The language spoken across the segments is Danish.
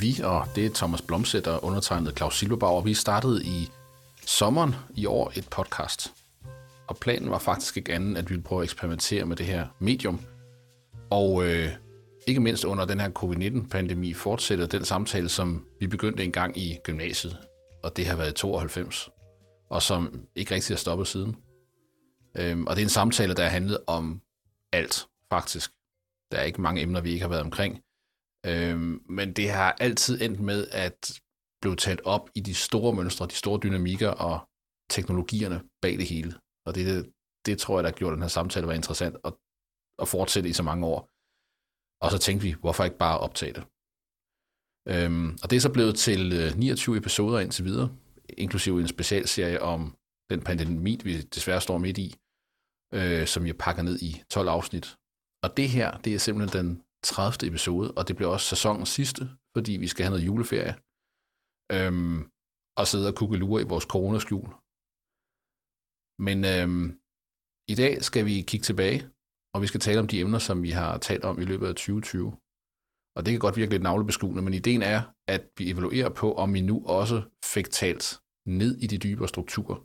Vi, og det er Thomas Blomsæt og undertegnet Claus Silberbauer, vi startede i sommeren i år et podcast. Og planen var faktisk ikke anden, at vi ville prøve at eksperimentere med det her medium. Og øh, ikke mindst under den her covid-19-pandemi fortsætter den samtale, som vi begyndte en gang i gymnasiet. Og det har været i 92. Og som ikke rigtig har stoppet siden. Øhm, og det er en samtale, der har handlet om alt, faktisk. Der er ikke mange emner, vi ikke har været omkring. Øhm, men det har altid endt med at blive talt op i de store mønstre, de store dynamikker og teknologierne bag det hele. Og det, det, det tror jeg, der har gjort den her samtale var interessant at, at fortsætte i så mange år. Og så tænkte vi, hvorfor ikke bare optage det? Øhm, og det er så blevet til øh, 29 episoder indtil videre, inklusive en specialserie om den pandemi, vi desværre står midt i, øh, som jeg pakker ned i 12 afsnit. Og det her, det er simpelthen den 30. episode, og det bliver også sæsonens sidste, fordi vi skal have noget juleferie. Øhm, og sidde og kugelure i vores coronaskjul. Men øhm, i dag skal vi kigge tilbage, og vi skal tale om de emner, som vi har talt om i løbet af 2020. Og det kan godt virke lidt navlebeskuende, men ideen er, at vi evaluerer på, om vi nu også fik talt ned i de dybere strukturer.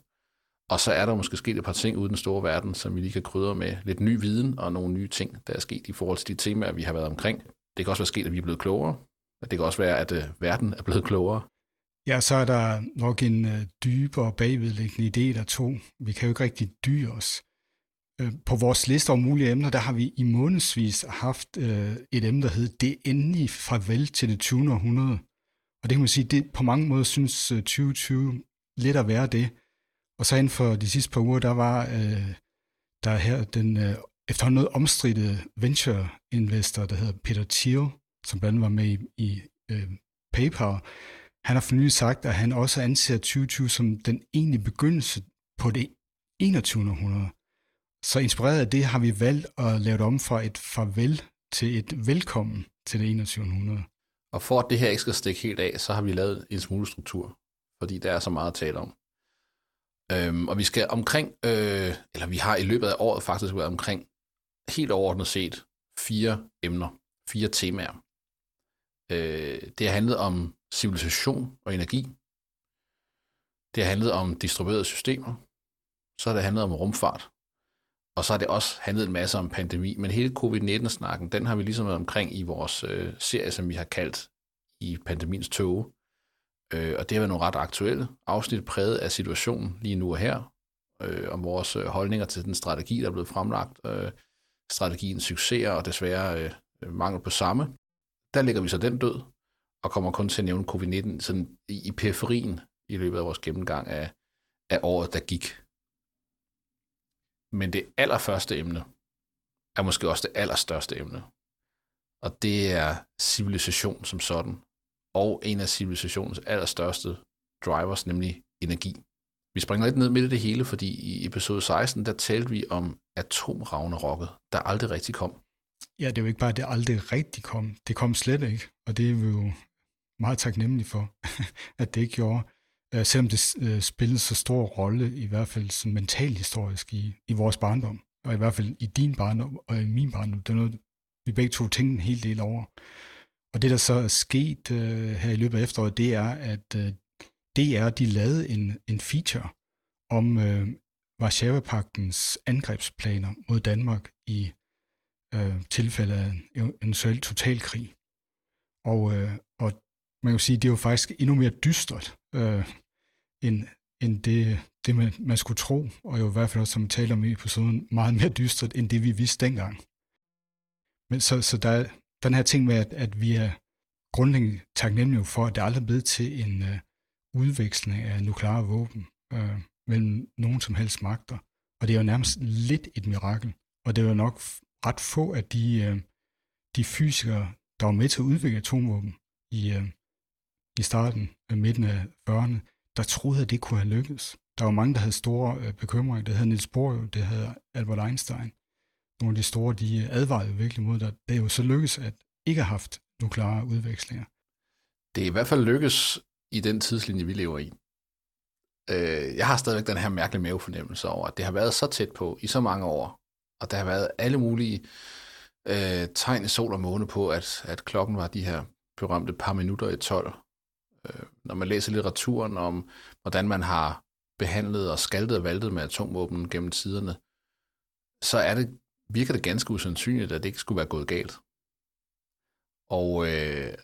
Og så er der måske sket et par ting ude i den store verden, som vi lige kan krydre med lidt ny viden og nogle nye ting, der er sket i forhold til de temaer, vi har været omkring. Det kan også være sket, at vi er blevet klogere. Det kan også være, at øh, verden er blevet klogere. Ja, så er der nok en øh, dybere bagvedliggende idé der to. Vi kan jo ikke rigtig dyre os. Øh, på vores liste over mulige emner, der har vi i månedsvis haft uh, et emne, der hedder Det endelige farvel til det 20. århundrede. Og det kan man sige, det på mange måder synes 2020 lidt at være det. Og så inden for de sidste par uger, der var øh, der her den øh, efterhånden noget omstridte venture-investor, der hedder Peter Thiel, som blandt andet var med i, i øh, PayPal, han har for nylig sagt, at han også anser 2020 som den egentlige begyndelse på det 21. århundrede. Så inspireret af det har vi valgt at lave det om fra et farvel til et velkommen til det 21. århundrede. Og for at det her ikke skal stikke helt af, så har vi lavet en smule struktur, fordi der er så meget at tale om. Øhm, og vi skal omkring, øh, eller vi har i løbet af året faktisk været omkring helt overordnet set fire emner, fire temaer. Øh, det har handlet om civilisation og energi. Det har handlet om distribuerede systemer. Så har det handlet om rumfart. Og så har det også handlet en masse om pandemi. Men hele covid-19-snakken, den har vi ligesom været omkring i vores øh, serie, som vi har kaldt i pandemiens tåge. Øh, og det har været nogle ret aktuelle afsnit præget af situationen lige nu og her, øh, om vores øh, holdninger til den strategi, der er blevet fremlagt, øh, strategiens succeser og desværre øh, mangel på samme. Der ligger vi så den død, og kommer kun til at nævne covid-19 sådan i, i periferien i løbet af vores gennemgang af, af året, der gik. Men det allerførste emne er måske også det allerstørste emne. Og det er civilisation som sådan. Og en af civilisationens allerstørste drivers, nemlig energi. Vi springer lidt ned midt i det hele, fordi i episode 16, der talte vi om atomravnerokket, der aldrig rigtig kom. Ja, det er jo ikke bare, at det aldrig rigtig kom. Det kom slet ikke, og det er vi jo meget taknemmelige for, at det ikke gjorde. Øh, selvom det øh, spillede så stor rolle, i hvert fald sådan mentalhistorisk i, i vores barndom, og i hvert fald i din barndom og i min barndom. Det er noget, vi begge to tænkte en hel del over. Og det, der så er sket øh, her i løbet af efteråret, det er, at øh, DR de lavede en, en feature om øh, Varsava-paktens angrebsplaner mod Danmark i øh, tilfælde af en eventuel totalkrig. Og, øh, og man kan sige, det er jo faktisk endnu mere dystert, øh, end, end det, det man, man skulle tro, og jo i hvert fald også, som vi taler om i episoden, meget mere dystert, end det vi vidste dengang. Men så, så der den her ting med, at, at vi er grundlæggende taknemmelige for, at det aldrig er blevet til en øh, udveksling af nukleare våben øh, mellem nogen som helst magter. Og det er jo nærmest lidt et mirakel. Og det er jo nok ret få af de, øh, de fysikere, der var med til at udvikle atomvåben i, øh, i starten, af midten af 40'erne, der troede, at det kunne have lykkes. Der var mange, der havde store øh, bekymringer. Det havde Niels Bohr, det havde Albert Einstein. Nogle af de store, de advarede virkelig mod at Det er jo så lykkedes, at ikke have haft nukleare udvekslinger. Det er i hvert fald lykkes i den tidslinje, vi lever i. Øh, jeg har stadigvæk den her mærkelige mavefornemmelse over, at det har været så tæt på i så mange år, og der har været alle mulige øh, tegn i sol og måne på, at, at klokken var de her berømte par minutter i 12. Øh, når man læser litteraturen om, hvordan man har behandlet og skaltet og valtet med atomvåben gennem tiderne, så er det, virker det ganske usandsynligt, at det ikke skulle være gået galt. Og, øh,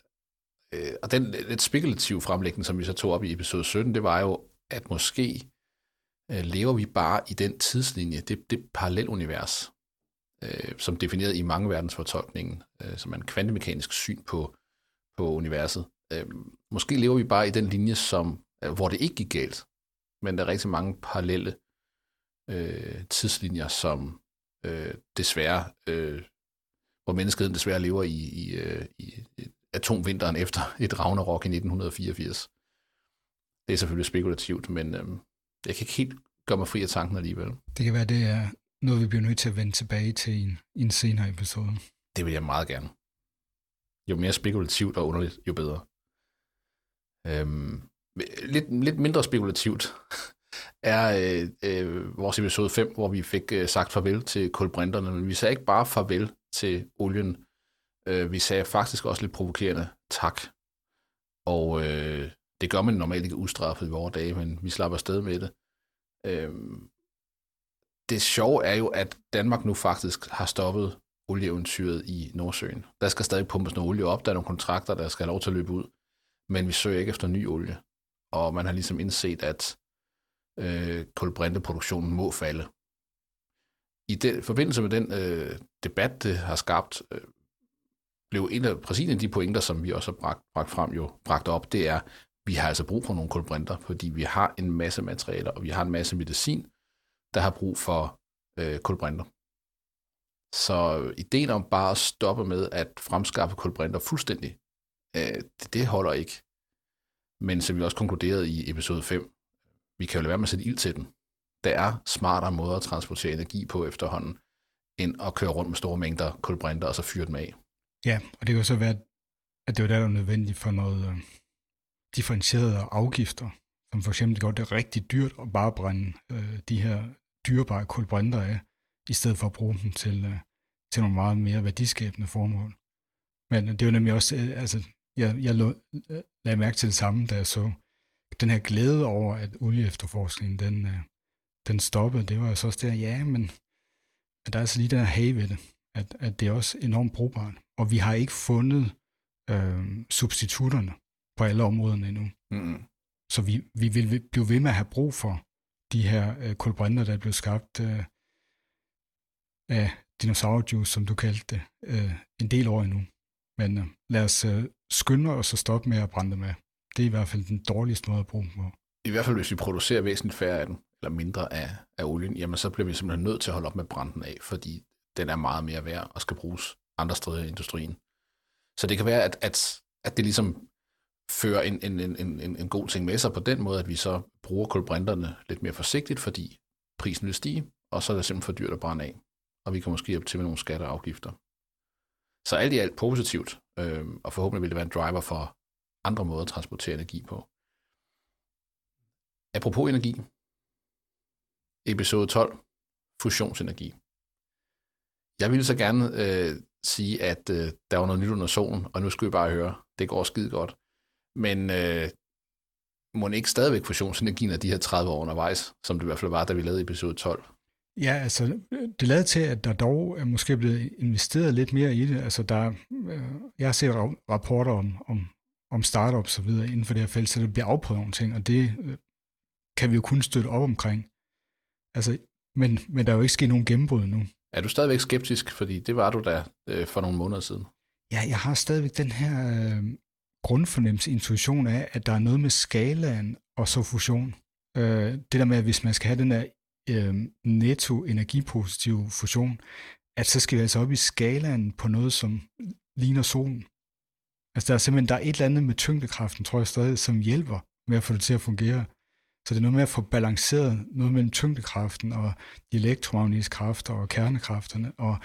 øh, og den lidt spekulative fremlægning, som vi så tog op i episode 17, det var jo, at måske øh, lever vi bare i den tidslinje, det, det parallelunivers, øh, som defineret i mange verdensfortolkningen, øh, som er en kvantemekanisk syn på, på universet. Øh, måske lever vi bare i den linje, som, øh, hvor det ikke gik galt, men der er rigtig mange parallelle øh, tidslinjer, som øh, desværre, øh, hvor menneskeheden desværre lever i, i, øh, i atomvinteren efter et Ragnarok i 1984. Det er selvfølgelig spekulativt, men øh, jeg kan ikke helt gøre mig fri af tanken alligevel. Det kan være, det er noget, vi bliver nødt til at vende tilbage til i en, i en senere episode. Det vil jeg meget gerne. Jo mere spekulativt og underligt, jo bedre. Øhm, lidt, lidt mindre spekulativt er øh, øh, vores episode 5, hvor vi fik øh, sagt farvel til kulbrinterne, men vi sagde ikke bare farvel til olien. Øh, vi sagde faktisk også lidt provokerende tak. Og øh, det gør man normalt ikke ustraffet i vores dage, men vi slapper afsted med det. Øh, det sjove er jo, at Danmark nu faktisk har stoppet olieeventyret i Nordsøen. Der skal stadig pumpes noget olie op, der er nogle kontrakter, der skal have lov til at løbe ud, men vi søger ikke efter ny olie. Og man har ligesom indset, at øh, kulbrinteproduktionen må falde. I den, forbindelse med den øh, debat, det har skabt, øh, blev en af, præcis en af de pointer, som vi også har bragt, bragt frem, jo bragt op, det er, vi har altså brug for nogle kulbrinter, fordi vi har en masse materialer, og vi har en masse medicin, der har brug for øh, kulbrinter. Så ideen om bare at stoppe med at fremskaffe kulbrinter fuldstændig, øh, det, det holder ikke. Men som vi også konkluderede i episode 5, vi kan jo lade være med at sætte ild til den. Der er smartere måder at transportere energi på efterhånden, end at køre rundt med store mængder kulbrinter og så fyre dem af. Ja, og det kan jo så være, at det er der, der er nødvendigt for noget øh, differentierede afgifter, som for eksempel gør det rigtig dyrt at bare brænde øh, de her dyrebare kulbrinter af, i stedet for at bruge dem til, øh, til nogle meget mere værdiskabende formål. Men det er nemlig også, øh, altså, jeg, jeg lå, øh, lagde mærke til det samme, da jeg så den her glæde over, at olieefterforskningen, den, øh, den stoppede, det var jo så også der, ja, men at der er altså lige den her have ved det, at, at det er også enormt brugbart. Og vi har ikke fundet øh, substitutterne på alle områderne endnu. Mm. Så vi, vi vil blive ved med at have brug for de her øh, kulbrinter, der er blevet skabt øh, af dinosaurjuice, som du kaldte det, øh, en del år endnu. Men øh, lad os øh, skynde os og stoppe med at brænde af. Det er i hvert fald den dårligste måde at bruge dem på. I hvert fald, hvis vi producerer væsentligt færre af den, eller mindre af, af olien, jamen så bliver vi simpelthen nødt til at holde op med branden af, fordi den er meget mere værd og skal bruges andre steder i industrien. Så det kan være, at, at, at det ligesom fører en, en, en, en, en god ting med sig på den måde, at vi så bruger kulbrinterne lidt mere forsigtigt, fordi prisen vil stige, og så er det simpelthen for dyrt at brænde af. Og vi kan måske hjælpe til med nogle skatter og afgifter. Så alt i alt positivt, øh, og forhåbentlig vil det være en driver for andre måder at transportere energi på. Apropos energi. Episode 12. Fusionsenergi. Jeg ville så gerne øh, sige, at øh, der var noget nyt under solen, og nu skal vi bare høre, det går skide godt. Men øh, må ikke stadigvæk fusionsenergien af de her 30 år undervejs, som det i hvert fald var, da vi lavede episode 12? Ja, altså det lader til, at der dog er måske blevet investeret lidt mere i det. Altså der, øh, jeg har set rapporter om, om, om startups og videre inden for det her felt, så det bliver afprøvet nogle ting, og det øh, kan vi jo kun støtte op omkring. Altså, men, men der er jo ikke sket nogen gennembrud nu. Er du stadigvæk skeptisk? Fordi det var du da øh, for nogle måneder siden. Ja, jeg har stadigvæk den her øh, grundfornemmelse, intuition af, at der er noget med skalaen og så fusion. Øh, det der med, at hvis man skal have den her øh, netto energipositiv fusion, at så skal vi altså op i skalaen på noget, som ligner solen. Altså der er simpelthen der er et eller andet med tyngdekraften, tror jeg stadig, som hjælper med at få det til at fungere. Så det er noget med at få balanceret noget mellem tyngdekraften og de elektromagnetiske kræfter og kernekræfterne. Og,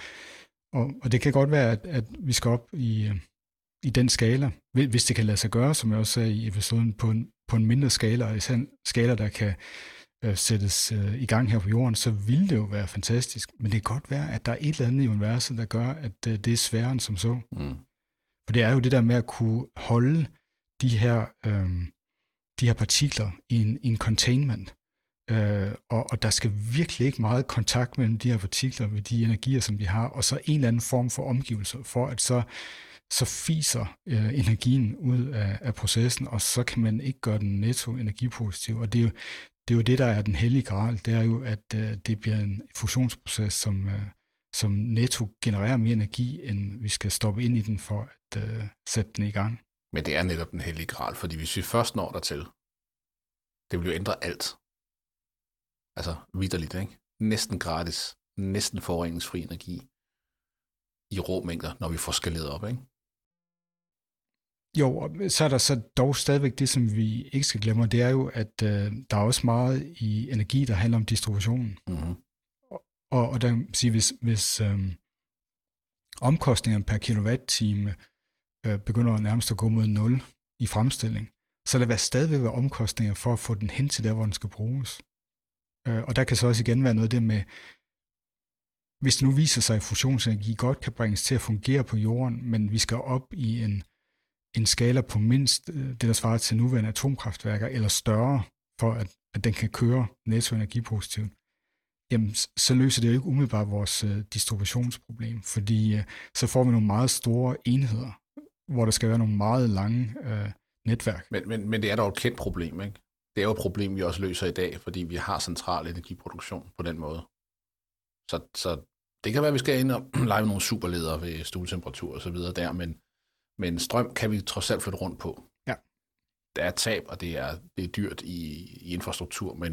og, og det kan godt være, at, at vi skal op i, i den skala, hvis det kan lade sig gøre, som jeg også sagde i episoden, på en, på en mindre skala, og en skala, der kan øh, sættes øh, i gang her på jorden, så ville det jo være fantastisk. Men det kan godt være, at der er et eller andet i universet, der gør, at øh, det er sværere end som så. Mm. For det er jo det der med at kunne holde de her, øh, de her partikler i en, i en containment. Øh, og, og der skal virkelig ikke meget kontakt mellem de her partikler med de energier, som de har, og så en eller anden form for omgivelser, for at så, så fiser øh, energien ud af, af processen, og så kan man ikke gøre den netto energipositiv. Og det er jo det, er jo det der er den hellige gral, det er jo, at øh, det bliver en fusionsproces, som, øh, som netto genererer mere energi, end vi skal stoppe ind i den for at øh, sætte den i gang. Men det er netop den hellige gral, fordi hvis vi først når dertil, det vil jo ændre alt. Altså vidderligt, ikke? Næsten gratis, næsten forureningsfri energi i rå mængder, når vi får skaleret op, ikke? Jo, så er der så dog stadigvæk det, som vi ikke skal glemme, det er jo, at øh, der er også meget i energi, der handler om distributionen. Mm-hmm. Og, og der sige, hvis, hvis øhm, omkostningerne per kilowatt-time øh, begynder nærmest at gå mod 0 i fremstilling, så der vil stadigvæk være omkostninger for at få den hen til der, hvor den skal bruges. Øh, og der kan så også igen være noget af det med, hvis det nu viser sig, at fusionsenergi godt kan bringes til at fungere på jorden, men vi skal op i en, en skala på mindst øh, det, der svarer til nuværende atomkraftværker, eller større, for at, at den kan køre nettoenergipositivt, jamen så løser det jo ikke umiddelbart vores øh, distributionsproblem, fordi øh, så får vi nogle meget store enheder, hvor der skal være nogle meget lange øh, netværk. Men, men, men det er dog et kendt problem, ikke? Det er jo et problem, vi også løser i dag, fordi vi har central energiproduktion på den måde. Så, så det kan være, at vi skal ind og lege nogle superledere ved stuetemperatur og så videre der, men, men strøm kan vi trods alt flytte rundt på. Ja. Der er tab, og det er, det er dyrt i, i infrastruktur, men,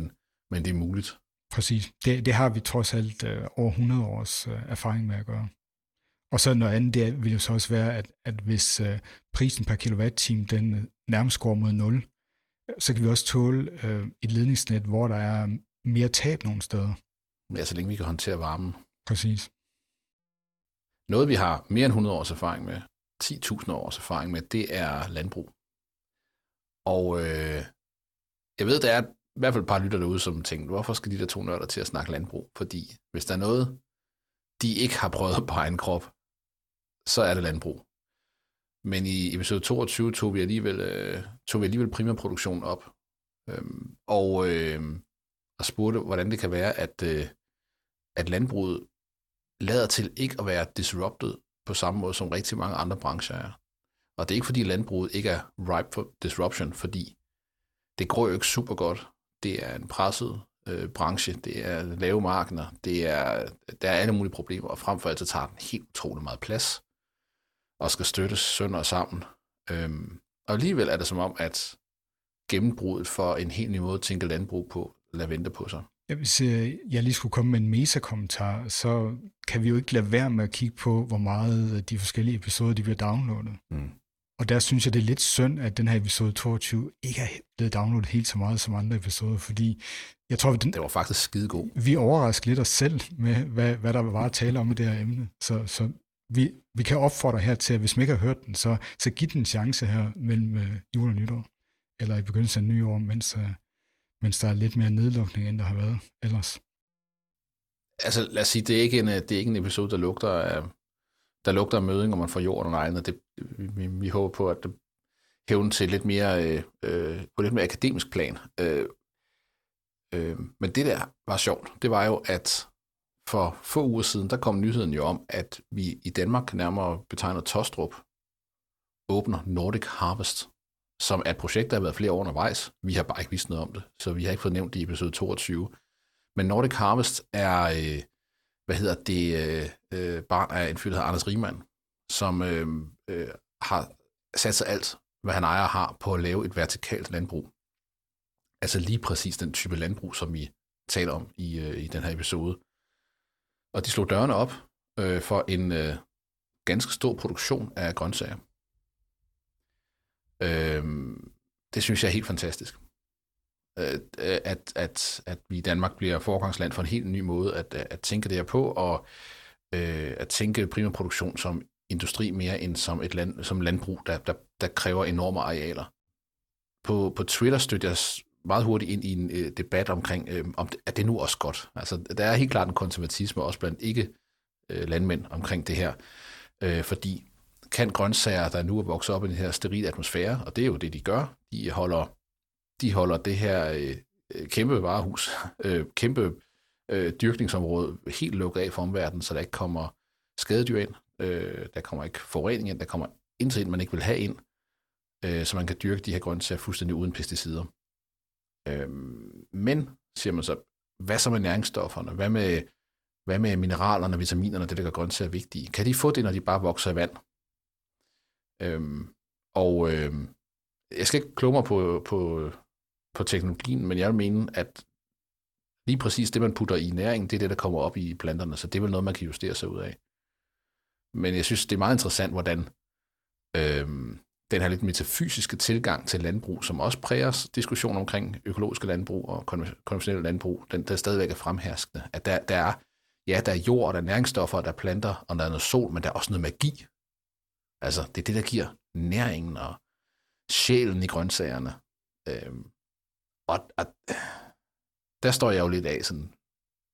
men det er muligt. Præcis. Det, det har vi trods alt øh, over 100 års øh, erfaring med at gøre. Og så noget andet, det vil jo så også være, at, at hvis øh, prisen per kilowatt-time den øh, nærmest går mod 0, så kan vi også tåle øh, et ledningsnet, hvor der er mere tab nogle steder. Ja, så længe vi kan håndtere varmen. Præcis. Noget, vi har mere end 100 års erfaring med, 10.000 års erfaring med, det er landbrug. Og øh, jeg ved, der er i hvert fald et par lytter derude, som tænker, hvorfor skal de der to nørder til at snakke landbrug? Fordi hvis der er noget, de ikke har prøvet på egen krop, så er det landbrug. Men i episode 22 tog vi alligevel, øh, tog vi alligevel primærproduktion op. Øhm, og, øh, og spurgte, hvordan det kan være, at, øh, at landbruget lader til ikke at være disrupted på samme måde, som rigtig mange andre brancher er. Og det er ikke, fordi landbruget ikke er ripe for disruption, fordi det går jo ikke super godt. Det er en presset øh, branche, det er lave markener, det er, der er alle mulige problemer, og frem for alt så tager den helt utrolig meget plads, og skal støttes sønder og sammen. Øhm, og alligevel er det som om, at gennembruddet for en helt ny måde at tænke landbrug på, lader vente på sig. Ja, hvis øh, jeg lige skulle komme med en mesa-kommentar, så kan vi jo ikke lade være med at kigge på, hvor meget de forskellige episoder de bliver downloadet. Mm. Og der synes jeg, det er lidt synd, at den her episode 22 ikke er blevet downloadet helt så meget som andre episoder, fordi jeg tror, den, det var faktisk skide god. Vi overraskede lidt os selv med, hvad, hvad der var at tale om i det her emne. Så, så vi, vi kan opfordre her til, at hvis man ikke har hørt den, så, så giv den en chance her mellem uh, jul og nytår, eller i begyndelsen af nyår, mens, uh, mens der er lidt mere nedlukning, end der har været ellers. Altså lad os sige, det er ikke en, det er ikke en episode, der lugter af, der lugter af møding, og man får jorden og egnet. Det, vi, vi håber på, at det hævne til lidt mere, øh, øh, på lidt mere akademisk plan. Øh, øh, men det der var sjovt, det var jo, at for få uger siden, der kom nyheden jo om, at vi i Danmark nærmere betegnet Tostrup åbner Nordic Harvest, som er et projekt, der har været flere år undervejs. Vi har bare ikke vidst noget om det, så vi har ikke fået nævnt det i episode 22. Men Nordic Harvest er, øh, hvad hedder det, øh, øh, barn af en fyr, der hedder Anders Riemann, som øh, øh, har sat sig alt, hvad han ejer har, på at lave et vertikalt landbrug. Altså lige præcis den type landbrug, som vi taler om i, øh, i den her episode. Og de slog dørene op øh, for en øh, ganske stor produktion af grøntsager. Øh, det synes jeg er helt fantastisk. Øh, øh, at, at, at vi i Danmark bliver foregangsland for en helt ny måde at, øh, at tænke det her på, og øh, at tænke primærproduktion som industri mere end som et land, som landbrug, der, der, der kræver enorme arealer. På, på Twitter støtter jeg meget hurtigt ind i en øh, debat omkring, øh, om det, er det nu også godt? Altså, der er helt klart en konservatisme også blandt ikke øh, landmænd omkring det her, øh, fordi kan grøntsager, der nu er vokset op i den her sterile atmosfære, og det er jo det, de gør. De holder, de holder det her øh, øh kæmpe varehus, øh, kæmpe øh, dyrkningsområde helt lukket af for omverdenen, så der ikke kommer skadedyr ind, øh, der kommer ikke forurening ind, der kommer intet ind, man ikke vil have ind, øh, så man kan dyrke de her grøntsager fuldstændig uden pesticider. Øh, men, siger man så, hvad så med næringsstofferne? Hvad med, hvad med mineralerne, vitaminerne, det der gør grøntsager vigtige? Kan de få det, når de bare vokser i vand? Øhm, og øh, jeg skal ikke kloge mig på, på, på teknologien, men jeg vil mene, at lige præcis det, man putter i næring, det er det, der kommer op i planterne, så det er vel noget, man kan justere sig ud af. Men jeg synes, det er meget interessant, hvordan øh, den her lidt metafysiske tilgang til landbrug, som også præger diskussionen omkring økologiske landbrug og konventionelle landbrug, den der stadigvæk er fremherskende. At der, der er, ja, der er jord, og der er næringsstoffer, der er planter, og der er noget sol, men der er også noget magi. Altså, det er det, der giver næringen og sjælen i grøntsagerne. Øhm, og, og der står jeg jo lidt af sådan,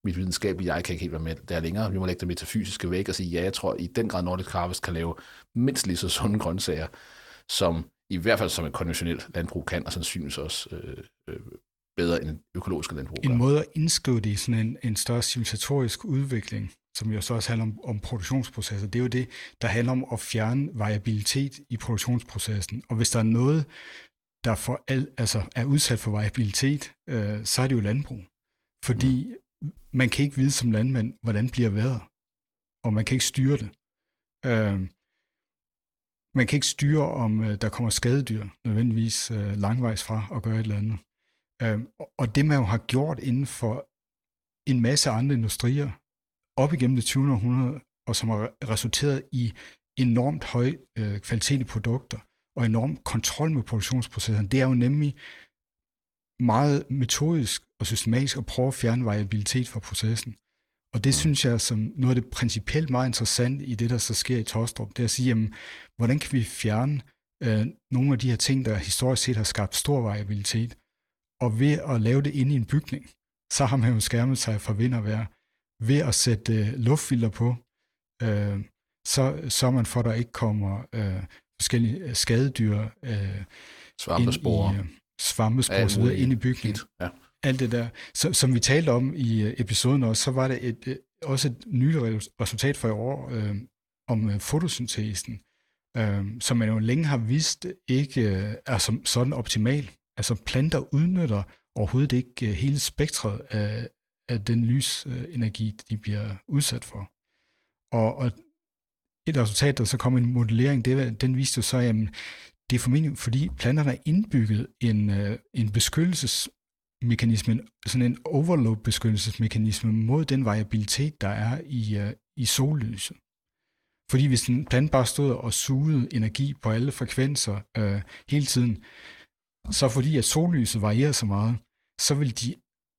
mit videnskabelige jeg kan ikke helt være med der længere. Vi må lægge det metafysiske væk og sige, ja, jeg tror i den grad Nordic Harvest kan lave mindst lige så sunde grøntsager, som i hvert fald som et konventionelt landbrug kan, og sandsynligvis også øh, øh, bedre end økologisk landbrug. En måde at indskrive det i sådan en, en større civilisatorisk udvikling, som jo så også handler om, om produktionsprocesser, det er jo det, der handler om at fjerne variabilitet i produktionsprocessen. Og hvis der er noget, der for al, altså er udsat for variabilitet, øh, så er det jo landbrug. Fordi mm. man kan ikke vide som landmand, hvordan bliver vejret, og man kan ikke styre det. Øh, man kan ikke styre, om øh, der kommer skadedyr nødvendigvis øh, langvejs fra at gøre et eller andet. Øh, og det man jo har gjort inden for en masse andre industrier op igennem det 20. århundrede, og som har resulteret i enormt høj øh, kvalitet i produkter og enorm kontrol med produktionsprocessen, det er jo nemlig meget metodisk og systematisk at prøve at fjerne variabilitet fra processen. Og det mm. synes jeg som noget af det principielt meget interessant i det, der så sker i Tostrup, det er at sige, jamen, hvordan kan vi fjerne øh, nogle af de her ting, der historisk set har skabt stor variabilitet, og ved at lave det inde i en bygning, så har man jo skærmet sig for vind og vejr. Ved at sætte øh, luftfilter på, øh, så så man for, at der ikke kommer øh, forskellige øh, skadedyr øh, svampespore, ind i, øh, svampespore så videre, ind i bygningen. Ja. Alt det der. Så, som vi talte om i øh, episoden også, så var det et, et, også et nyligt resultat for i år øh, om øh, fotosyntesen, øh, som man jo længe har vist ikke øh, er som sådan optimal. Altså planter udnytter overhovedet ikke øh, hele spektret af, af den lysenergi, de bliver udsat for. Og, og et resultat, der så kom en modellering, det, den viste jo så, at det er formentlig, fordi planterne er indbygget en, øh, en beskyttelsesmekanisme, sådan en overload-beskyttelsesmekanisme mod den variabilitet, der er i, øh, i sollyset. Fordi hvis en plante bare stod og sugede energi på alle frekvenser øh, hele tiden, så fordi at sollyset varierer så meget, så vil de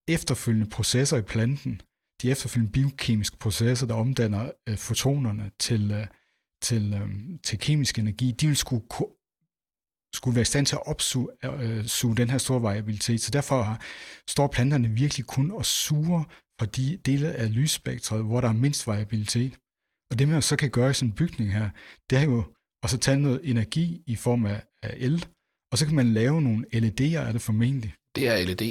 efterfølgende processer i planten, de efterfølgende biokemiske processer, der omdanner øh, fotonerne til, øh, til, øh, til kemisk energi, de vil skulle, skulle være i stand til at opsuge øh, suge den her store variabilitet. Så derfor har, står planterne virkelig kun og suger fra de dele af lysspektret, hvor der er mindst variabilitet. Og det man så kan gøre i sådan en bygning her, det er jo at så tage noget energi i form af, af el, og så kan man lave nogle LED'er af det formentlig. Det er LED,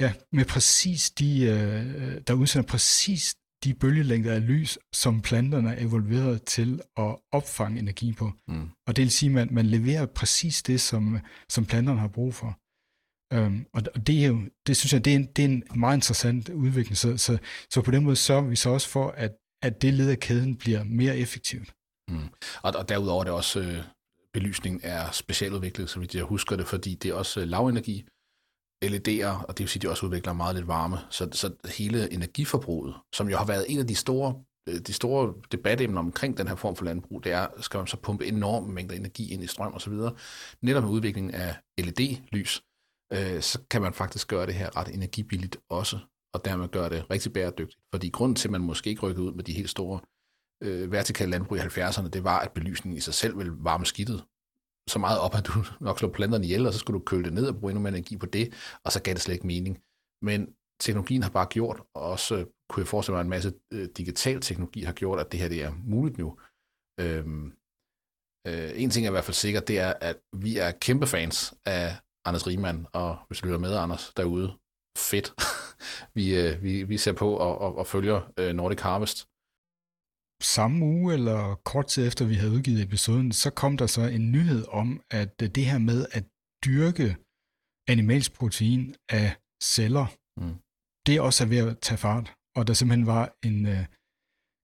ja. Med præcis de, øh, der udsender præcis de bølgelængder af lys, som planterne er evolveret til at opfange energi på. Mm. Og det vil sige, at man, man leverer præcis det, som, som planterne har brug for. Um, og det, er jo, det synes jeg, det er, en, det er en meget interessant udvikling. Så, så, så på den måde sørger vi så også for, at, at det led af kæden bliver mere effektivt. Mm. Og, og derudover er det også, øh, belysning er specialudviklet, så vidt jeg husker det, fordi det er også øh, lavenergi, LED'er, og det vil sige, at de også udvikler meget lidt varme. Så, så hele energiforbruget, som jo har været en af de store, øh, de store debatemner omkring den her form for landbrug, det er, skal man så pumpe enorme mængder energi ind i strøm osv. Netop med udviklingen af LED-lys, øh, så kan man faktisk gøre det her ret energibilligt også, og dermed gøre det rigtig bæredygtigt. Fordi grunden til, at man måske ikke rykkede ud med de helt store øh, vertikale landbrug i 70'erne, det var, at belysningen i sig selv ville varme skidtet så meget op, at du nok slår planterne ihjel, og så skulle du køle det ned og bruge endnu mere energi på det, og så gav det slet ikke mening. Men teknologien har bare gjort, og også øh, kunne jeg forestille mig, at en masse øh, digital teknologi har gjort, at det her det er muligt nu. Øhm, Øh, en ting er i hvert fald sikkert, det er, at vi er kæmpe fans af Anders Riemann, og hvis du lytter med, Anders, derude, fedt. vi, øh, vi, vi ser på og, og, og følger øh, Nordic Harvest. Samme uge, eller kort tid efter vi havde udgivet episoden, så kom der så en nyhed om, at det her med at dyrke animalsk protein af celler, mm. det også er ved at tage fart. Og der simpelthen var en øh,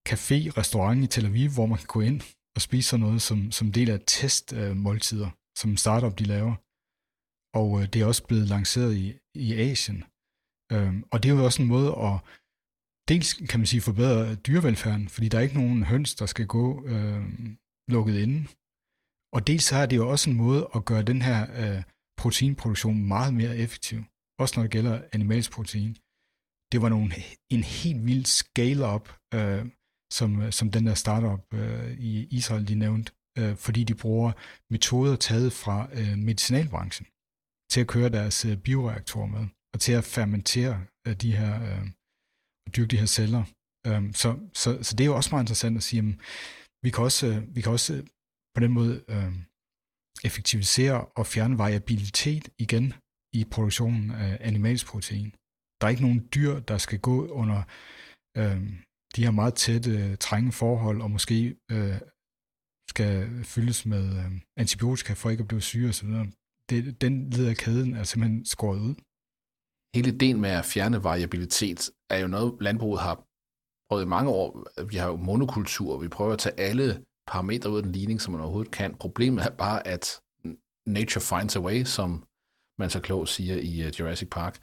café, restaurant i Tel Aviv, hvor man kan gå ind og spise sådan noget som, som del af testmåltider, øh, som startup de laver. Og øh, det er også blevet lanceret i, i Asien. Øhm, og det er jo også en måde at dels kan man sige forbedre dyrevelfærden, fordi der er ikke nogen høns, der skal gå øh, lukket inde. Og dels så er det jo også en måde at gøre den her øh, proteinproduktion meget mere effektiv. Også når det gælder animalsk protein. Det var nogle, en helt vild scale-up, øh, som, som den der startup øh, i Israel, de nævnte, øh, fordi de bruger metoder taget fra øh, medicinalbranchen til at køre deres øh, bioreaktorer med, og til at fermentere øh, de her, øh, dyrke de her celler. Øhm, så, så, så det er jo også meget interessant at sige, at vi kan også, øh, vi kan også øh, på den måde øh, effektivisere og fjerne variabilitet igen i produktionen af animalsk protein. Der er ikke nogen dyr, der skal gå under øh, de her meget tætte, trænge forhold, og måske øh, skal fyldes med øh, antibiotika for ikke at blive syge osv. Det, den led af kæden er simpelthen skåret ud. Hele ideen med at fjerne variabilitet er jo noget, landbruget har prøvet i mange år. Vi har jo monokultur, vi prøver at tage alle parametre ud af den ligning, som man overhovedet kan. Problemet er bare, at nature finds a way, som man så klogt siger i øh, Jurassic Park.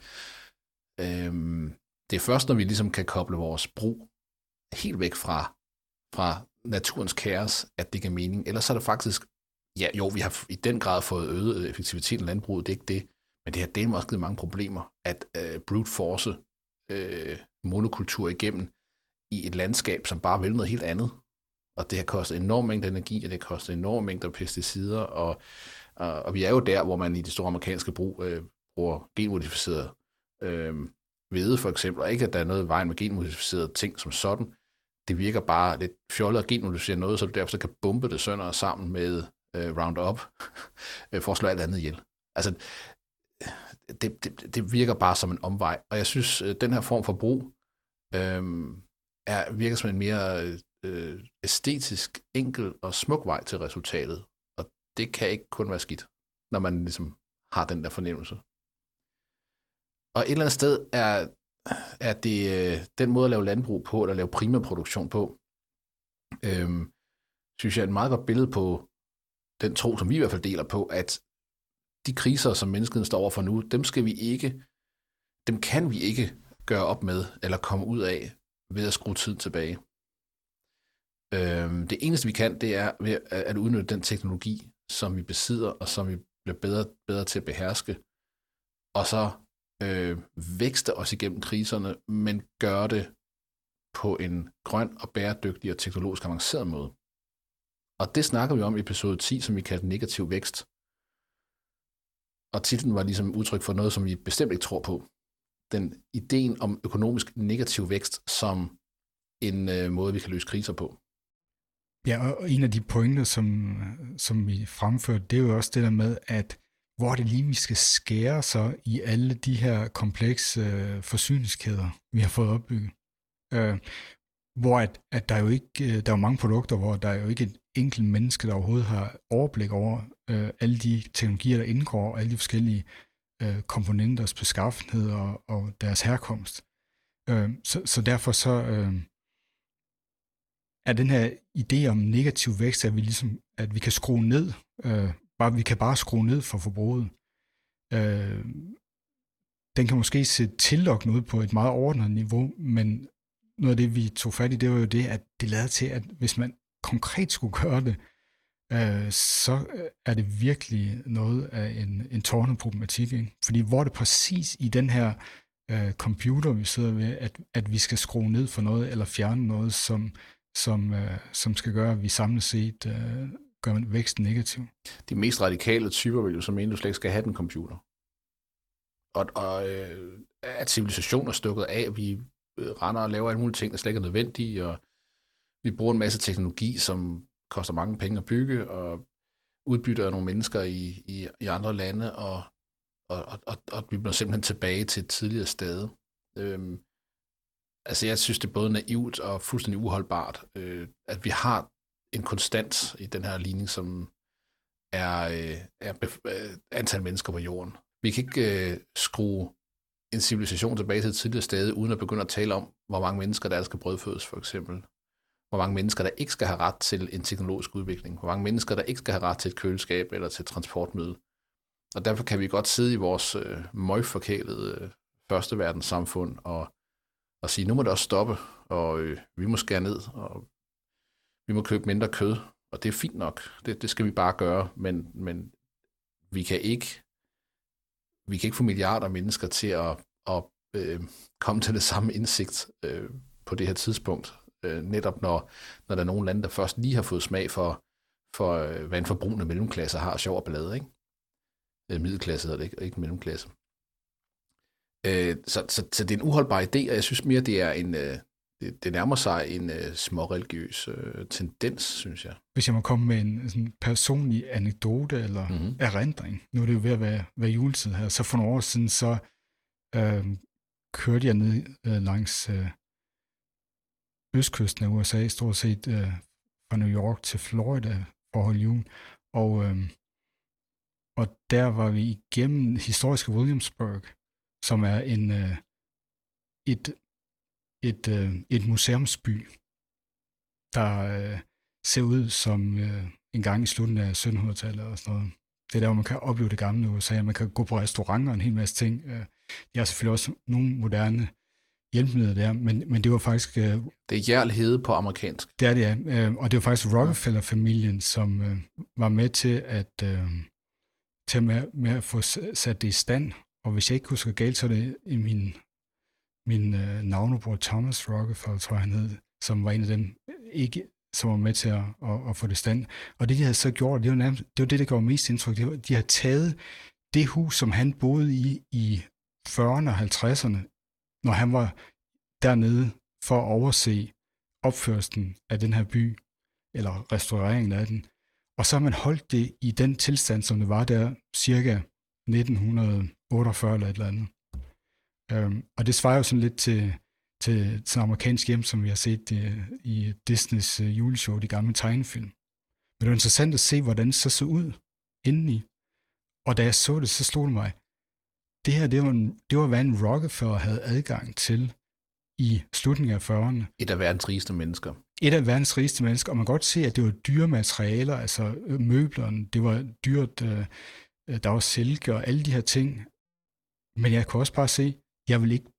Øhm, det er først, når vi ligesom kan koble vores brug helt væk fra, fra naturens kaos, at det giver mening. Ellers er det faktisk, ja jo, vi har i den grad fået øget effektiviteten i landbruget, det er ikke det, men det har delt også givet mange problemer, at øh, brute force øh, monokultur igennem i et landskab, som bare vil noget helt andet. Og det har kostet enorm mængde energi, og det har kostet enorm mængde pesticider, og, og, og vi er jo der, hvor man i de store amerikanske brug øh, bruger genmodificeret øh, hvede for eksempel, og ikke at der er noget i vejen med genmodificerede ting som sådan. Det virker bare lidt fjollet at genmodificere noget, så du derfor så kan bombe det sønder sammen med øh, Roundup øh, for at slå alt andet ihjel. Altså, det, det, det virker bare som en omvej, og jeg synes, øh, den her form for brug øh, er, virker som en mere øh, æstetisk, enkel og smuk vej til resultatet. Og det kan ikke kun være skidt, når man ligesom har den der fornemmelse. Og et eller andet sted er, er det øh, den måde at lave landbrug på, eller lave primærproduktion på, øh, synes jeg er et meget godt billede på den tro, som vi i hvert fald deler på, at de kriser, som menneskeheden står over for nu, dem skal vi ikke, dem kan vi ikke gøre op med, eller komme ud af, ved at skrue tiden tilbage. Øhm, det eneste, vi kan, det er ved at udnytte den teknologi, som vi besidder, og som vi bliver bedre, bedre til at beherske, og så øh, vækste os igennem kriserne, men gøre det på en grøn og bæredygtig og teknologisk avanceret måde. Og det snakker vi om i episode 10, som vi kalder negativ vækst. Og titlen var ligesom udtryk for noget, som vi bestemt ikke tror på. Den ideen om økonomisk negativ vækst som en øh, måde, vi kan løse kriser på. Ja, og en af de pointer, som, som vi fremførte, det er jo også det der med, at hvor er det lige, vi skal skære så i alle de her komplekse øh, forsyningskæder, vi har fået opbygget. Øh, hvor at, at der er jo ikke, øh, der er jo mange produkter, hvor der er jo ikke et enkelt menneske, der overhovedet har overblik over øh, alle de teknologier, der indgår, og alle de forskellige øh, komponenters beskaffenhed og, og deres herkomst. Øh, så, så derfor så, øh, er den her idé om negativ vækst, at vi ligesom, at vi kan skrue ned, øh, bare, vi kan bare skrue ned for forbruget. Øh, den kan måske se tillokkende ud på et meget ordnet niveau, men noget af det, vi tog fat i, det var jo det, at det lader til, at hvis man konkret skulle gøre det, øh, så øh, er det virkelig noget af en, en tårnet problematik. Ikke? Fordi hvor er det præcis i den her øh, computer, vi sidder ved, at, at vi skal skrue ned for noget, eller fjerne noget, som som, øh, som skal gøre, at vi samlet set øh, gør væksten negativ. De mest radikale typer vil jo så mene, at du slet ikke skal have den computer. Og, og øh, at civilisationen er stukket af, vi øh, render og laver alle mulige ting, der slet ikke er nødvendige, og vi bruger en masse teknologi, som koster mange penge at bygge, og udbytter nogle mennesker i, i, i andre lande, og, og, og, og vi bliver simpelthen tilbage til et tidligere sted. Øhm, altså jeg synes, det er både naivt og fuldstændig uholdbart, øh, at vi har en konstant i den her ligning, som er, øh, er bef- øh, antal mennesker på jorden. Vi kan ikke øh, skrue en civilisation tilbage til et tidligere sted, uden at begynde at tale om, hvor mange mennesker der, er, der skal brødfødes, for eksempel. Hvor mange mennesker, der ikke skal have ret til en teknologisk udvikling. Hvor mange mennesker, der ikke skal have ret til et køleskab eller til et transportmiddel. Og derfor kan vi godt sidde i vores øh, møgforkælede øh, første verdens samfund og, og sige, nu må det også stoppe, og øh, vi må skære ned, og vi må købe mindre kød, og det er fint nok. Det, det skal vi bare gøre, men, men vi kan ikke vi kan ikke få milliarder af mennesker til at, at øh, komme til det samme indsigt øh, på det her tidspunkt. Øh, netop når, når der er nogle lande, der først lige har fået smag for, for øh, hvad en forbrugende mellemklasse har sjov og ballade, ikke? Øh, middelklasse hedder det ikke, ikke mellemklasse. Øh, så, så, så det er en uholdbar idé, og jeg synes mere, det er en, øh, det, det nærmer sig en øh, småreligiøs øh, tendens, synes jeg. Hvis jeg må komme med en sådan personlig anekdote eller mm-hmm. erindring, nu er det jo ved at være, være juletid her, så for nogle år siden, så øh, kørte jeg ned øh, langs øh, østkysten af USA, stort set øh, fra New York til Florida for at holde jul, og, øh, og der var vi igennem historiske Williamsburg, som er en, øh, et et, øh, et museumsby, der øh, ser ud som øh, en gang i slutningen af 1700-tallet og sådan noget. Det er der, hvor man kan opleve det gamle USA, man kan gå på restauranter og en hel masse ting. Øh, der har selvfølgelig også nogle moderne hjælpemidler der, men, men det var faktisk... Øh, det er jærlighed på amerikansk. Det er det, ja. Øh, og det var faktisk Rockefeller-familien, som øh, var med til at, øh, til med, med at få sat det i stand. Og hvis jeg ikke husker galt, så er det i min min øh, navnebror Thomas Rockefeller, tror jeg han hed, som var en af dem, ikke, som var med til at, at, at få det stand. Og det, de havde så gjort, det var, nærmest, det var det, der gjorde mest indtryk. Det var, de havde taget det hus, som han boede i i 40'erne og 50'erne, når han var dernede for at overse opførelsen af den her by, eller restaureringen af den. Og så har man holdt det i den tilstand, som det var der cirka 1948 eller et eller andet. Øhm, og det svarer jo sådan lidt til, til, til amerikansk hjem, som vi har set det, i Disneys uh, juleshow, de gamle tegnefilm. Men det var interessant at se, hvordan det så så ud indeni. Og da jeg så det, så slog det mig, det her, det var, en, det var hvad en Rockefeller havde adgang til i slutningen af 40'erne. Et af verdens rigeste mennesker. Et af verdens rigeste mennesker, og man kan godt se, at det var dyre materialer, altså øh, møblerne, det var dyrt, øh, øh, der var silke og alle de her ting. Men jeg kunne også bare se, jeg vil ikke,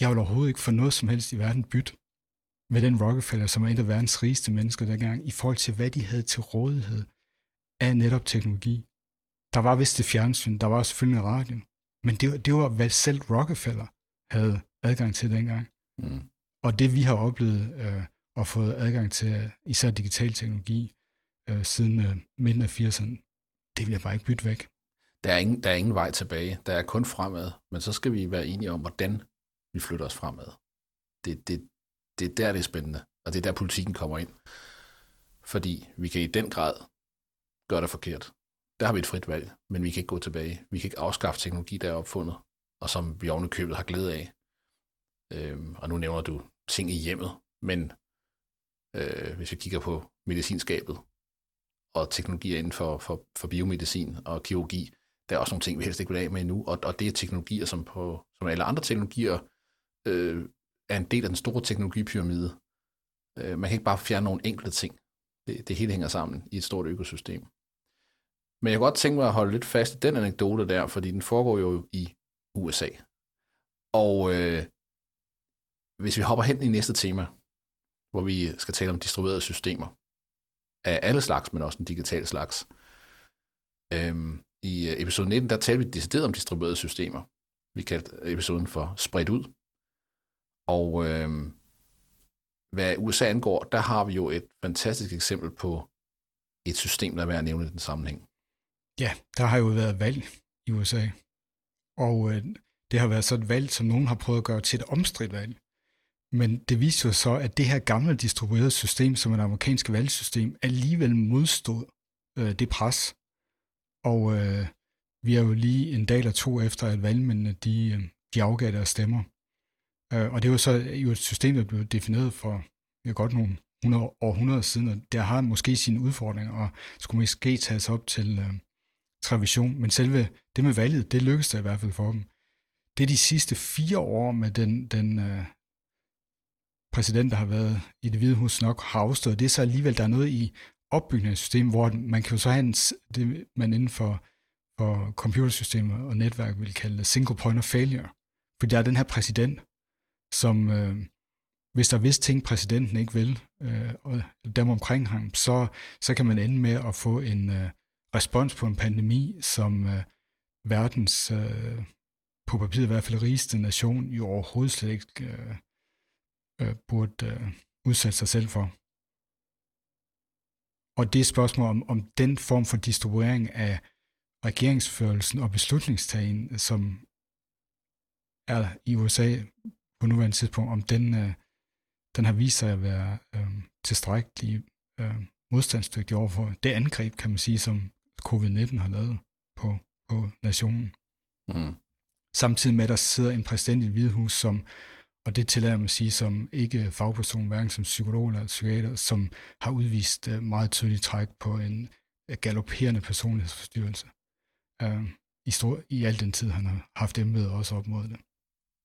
jeg vil overhovedet ikke få noget som helst i verden bytte med den Rockefeller, som er en af verdens rigeste mennesker dengang, i forhold til, hvad de havde til rådighed af netop teknologi. Der var vist det fjernsyn, der var selvfølgelig en radio, men det, det var, hvad selv Rockefeller havde adgang til dengang. Mm. Og det, vi har oplevet øh, og fået adgang til, især digital teknologi, øh, siden øh, midten af 80'erne, det vil jeg bare ikke bytte væk. Der er, ingen, der er ingen vej tilbage. Der er kun fremad. Men så skal vi være enige om, hvordan vi flytter os fremad. Det, det, det er der, det er spændende. Og det er der, politikken kommer ind. Fordi vi kan i den grad gøre det forkert. Der har vi et frit valg, men vi kan ikke gå tilbage. Vi kan ikke afskaffe teknologi, der er opfundet, og som vi oven købet har glæde af. Øhm, og nu nævner du ting i hjemmet, men øh, hvis vi kigger på medicinskabet og teknologier inden for, for, for biomedicin og kirurgi, der er også nogle ting, vi helst ikke vil af med endnu, og, og det er teknologier, som, på, som alle andre teknologier øh, er en del af den store teknologipyramide. Øh, man kan ikke bare fjerne nogle enkelte ting. Det, det hele hænger sammen i et stort økosystem. Men jeg kunne godt tænke mig at holde lidt fast i den anekdote der, fordi den foregår jo i USA. Og øh, hvis vi hopper hen i næste tema, hvor vi skal tale om distribuerede systemer, af alle slags, men også den digitale slags, øhm, i øh, episode 19, der talte vi decideret om distribuerede systemer. Vi kaldte øh, episoden for spredt ud. Og øh, hvad USA angår, der har vi jo et fantastisk eksempel på et system, der er værd at nævne i den sammenhæng. Ja, der har jo været valg i USA. Og øh, det har været så et valg, som nogen har prøvet at gøre til et omstridt valg. Men det viste jo så, at det her gamle distribuerede system, som er det amerikanske valgsystem, alligevel modstod øh, det pres. Og øh, vi er jo lige en dag eller to efter, at valgmændene de, øh, de afgav deres stemmer. Øh, og det var så jo et system, der blev defineret for ja, godt nogle 100 århundreder siden, og der har måske sine udfordringer, og skulle måske tages op til øh, tradition, Men selve det med valget, det lykkedes der i hvert fald for dem. Det er de sidste fire år med den, den øh, præsident, der har været i det hvide hus nok har afstået. Det er så alligevel, der er noget i opbygningssystemet, hvor man kan jo så have en, det, man inden for, for computersystemer og netværk vil kalde single point of failure. Fordi der er den her præsident, som øh, hvis der er vist ting, præsidenten ikke vil, øh, og dem omkring ham, så, så kan man ende med at få en øh, respons på en pandemi, som øh, verdens, øh, på papiret i hvert fald rigeste nation, jo overhovedet slet ikke øh, øh, burde øh, udsætte sig selv for. Og det er spørgsmål om, om den form for distribuering af regeringsførelsen og beslutningstagen, som er i USA på nuværende tidspunkt, om den, øh, den har vist sig at være øh, tilstrækkelig øh, modstandsdygtig overfor det angreb, kan man sige, som covid-19 har lavet på, på nationen. Mm. Samtidig med, at der sidder en præsident i Hvidehus, som, og det tillader man at sige, som ikke fagperson, hverken som psykolog eller psykiater, som har udvist øh, meget tydeligt træk på en galopperende personlighedsforstyrrelse. Øh, i, stor, I al den tid, han har haft embedet også op mod det.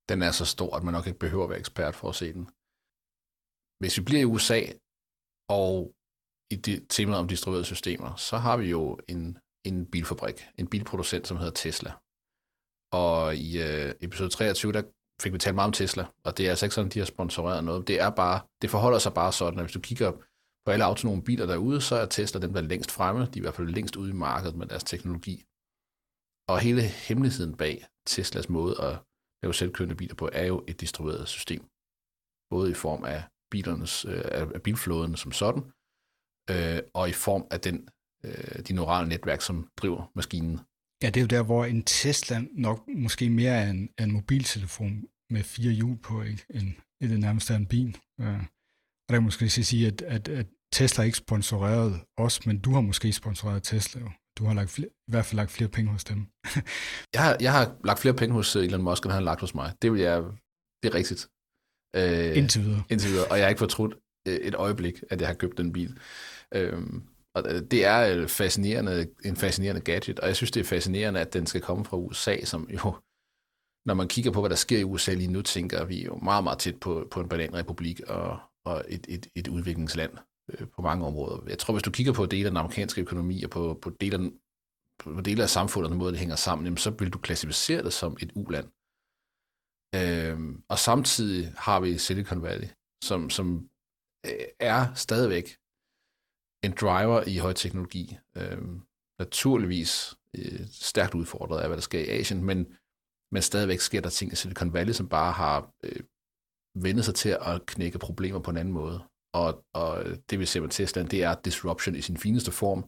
Den er så stor, at man nok ikke behøver at være ekspert for at se den. Hvis vi bliver i USA, og i det tema om distribuerede systemer, så har vi jo en, en bilfabrik, en bilproducent, som hedder Tesla. Og i øh, episode 23, der fik vi talt meget om Tesla, og det er altså ikke sådan, de har sponsoreret noget. Det er bare, det forholder sig bare sådan, at hvis du kigger på alle autonome biler derude, så er Tesla dem, der er længst fremme. De er i hvert fald længst ude i markedet med deres teknologi. Og hele hemmeligheden bag Teslas måde at lave selvkørende biler på, er jo et distribueret system. Både i form af bilernes, øh, af bilflåden som sådan, øh, og i form af den, øh, de neurale netværk, som driver maskinen. Ja, det er jo der, hvor en Tesla nok måske mere er en, en mobiltelefon med fire hjul på, ikke? En, det nærmest er en bil. Øh, og der kan måske sige, at, at, at Tesla ikke sponsoreret os, men du har måske sponsoreret Tesla. Du har lagt flere, i hvert fald lagt flere penge hos dem. jeg, har, jeg har lagt flere penge hos Elon Musk, end han har lagt hos mig. Det vil jeg, det er rigtigt. Øh, indtil videre. Indtil videre. Og jeg har ikke fortrudt øh, Øh, et øjeblik, at jeg har købt den bil. Øhm, øh, og det er øh, fascinerende, en fascinerende gadget, og jeg synes, det er fascinerende, at den skal komme fra USA, som jo, når man kigger på, hvad der sker i USA lige nu, tænker vi jo meget, meget tæt på, på en bananrepublik og, og et, et, et udviklingsland øh, på mange områder. Jeg tror, hvis du kigger på dele af den amerikanske økonomi og på, på dele af, på dele af samfundet, den måde, det hænger sammen, jamen, så vil du klassificere det som et uland. Øhm, og samtidig har vi Silicon Valley, som, som Øh, er stadigvæk en driver i højteknologi. Øh, naturligvis øh, stærkt udfordret af, hvad der sker i Asien, men, men stadigvæk sker der ting i Silicon Valley, som bare har øh, vendt sig til at knække problemer på en anden måde. Og, og det vi ser med Tesla, det er disruption i sin fineste form.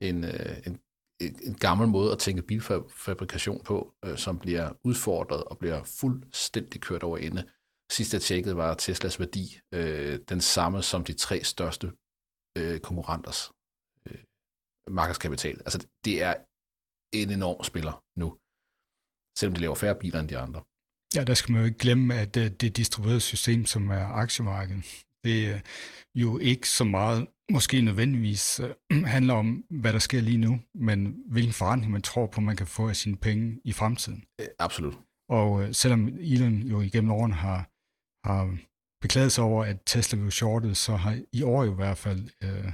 En, øh, en, en gammel måde at tænke bilfabrikation på, øh, som bliver udfordret og bliver fuldstændig kørt over ende. Sidst jeg tjekkede, var Teslas værdi øh, den samme som de tre største øh, konkurrenters øh, markedskapital. Altså, det er en enorm spiller nu, selvom de laver færre biler end de andre. Ja, der skal man jo ikke glemme, at det, det distribuerede system, som er aktiemarkedet, det er jo ikke så meget måske nødvendigvis øh, handler om, hvad der sker lige nu, men hvilken forandring man tror på, man kan få af sine penge i fremtiden. Øh, absolut. Og øh, selvom Elon jo igennem årene har, har beklaget sig over, at Tesla blev shortet, så har i år i hvert fald øh,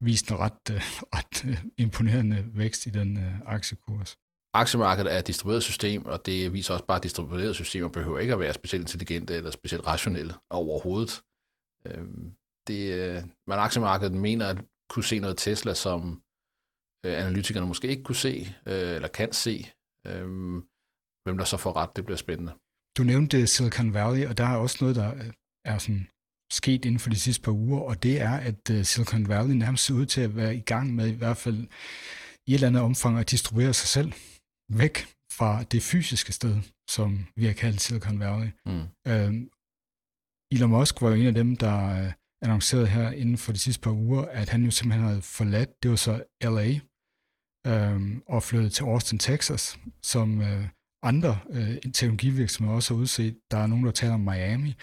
vist en ret, øh, ret øh, imponerende vækst i den øh, aktiekurs. Aktiemarkedet er et distribueret system, og det viser også bare, at distribuerede systemer behøver ikke at være specielt intelligente eller specielt rationelle overhovedet. Øh, det, øh, man aktiemarkedet mener at kunne se noget Tesla, som øh, analytikerne måske ikke kunne se, øh, eller kan se. Øh, hvem der så får ret, det bliver spændende. Du nævnte Silicon Valley, og der er også noget, der er sådan sket inden for de sidste par uger, og det er, at uh, Silicon Valley nærmest ser ud til at være i gang med i hvert fald i et eller andet omfang at distribuere sig selv væk fra det fysiske sted, som vi har kaldt Silicon Valley. Mm. Øhm, Elon Musk var jo en af dem, der øh, annoncerede her inden for de sidste par uger, at han jo simpelthen havde forladt, det var så LA, øh, og flyttet til Austin, Texas, som øh, andre øh, teknologivirksomheder også har udset. Der er nogen, der taler om Miami,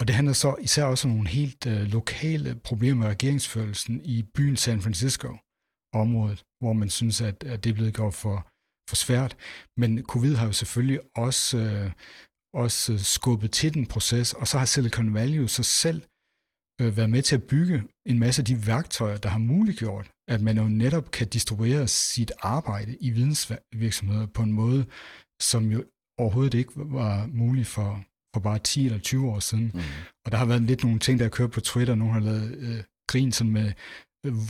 og det handler så især også om nogle helt øh, lokale problemer med regeringsførelsen i byen San Francisco området, hvor man synes, at, at det er blevet gjort for, for svært. Men covid har jo selvfølgelig også, øh, også skubbet til den proces, og så har Silicon Valley jo selv øh, været med til at bygge en masse af de værktøjer, der har muliggjort, at man jo netop kan distribuere sit arbejde i vidensvirksomheder på en måde, som jo overhovedet ikke var muligt for, for bare 10 eller 20 år siden. Mm. Og der har været lidt nogle ting, der kørt på Twitter. Nogle har lavet øh, grin sådan med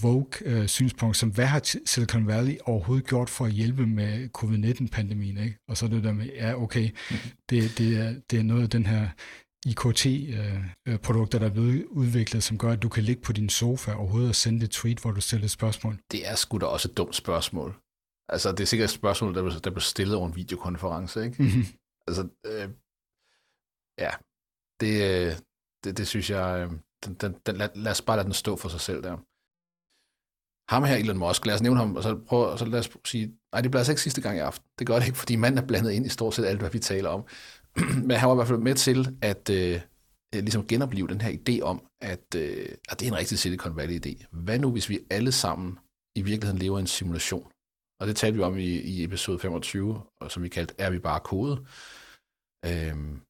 Vogue-synspunkt, øh, som hvad har Silicon Valley overhovedet gjort for at hjælpe med covid-19-pandemien? Ikke? Og så det der med, ja okay, mm. det, det, er, det er noget af den her IKT-produkter, øh, øh der er blevet udviklet, som gør, at du kan ligge på din sofa og overhovedet og sende et tweet, hvor du stiller et spørgsmål. Det er sgu da også et dumt spørgsmål. Altså, det er sikkert et spørgsmål, der der blev stillet over en videokonference, ikke? Mm-hmm. Altså, øh, ja, det, øh, det, det synes jeg, øh, den, den, den, lad, lad os bare lade den stå for sig selv der. Ham her, Elon Musk, lad os nævne ham, og så, prøv, og så lad os sige, nej, det bliver altså ikke sidste gang i aften. Det gør det ikke, fordi manden er blandet ind i stort set alt, hvad vi taler om. Men han var i hvert fald med til at øh, ligesom genopleve den her idé om, at, øh, at det er en rigtig Silicon Valley-idé. Hvad nu, hvis vi alle sammen i virkeligheden lever i en simulation? Og det talte vi om i, i episode 25, og som vi kaldte, er vi bare kode? Øhm,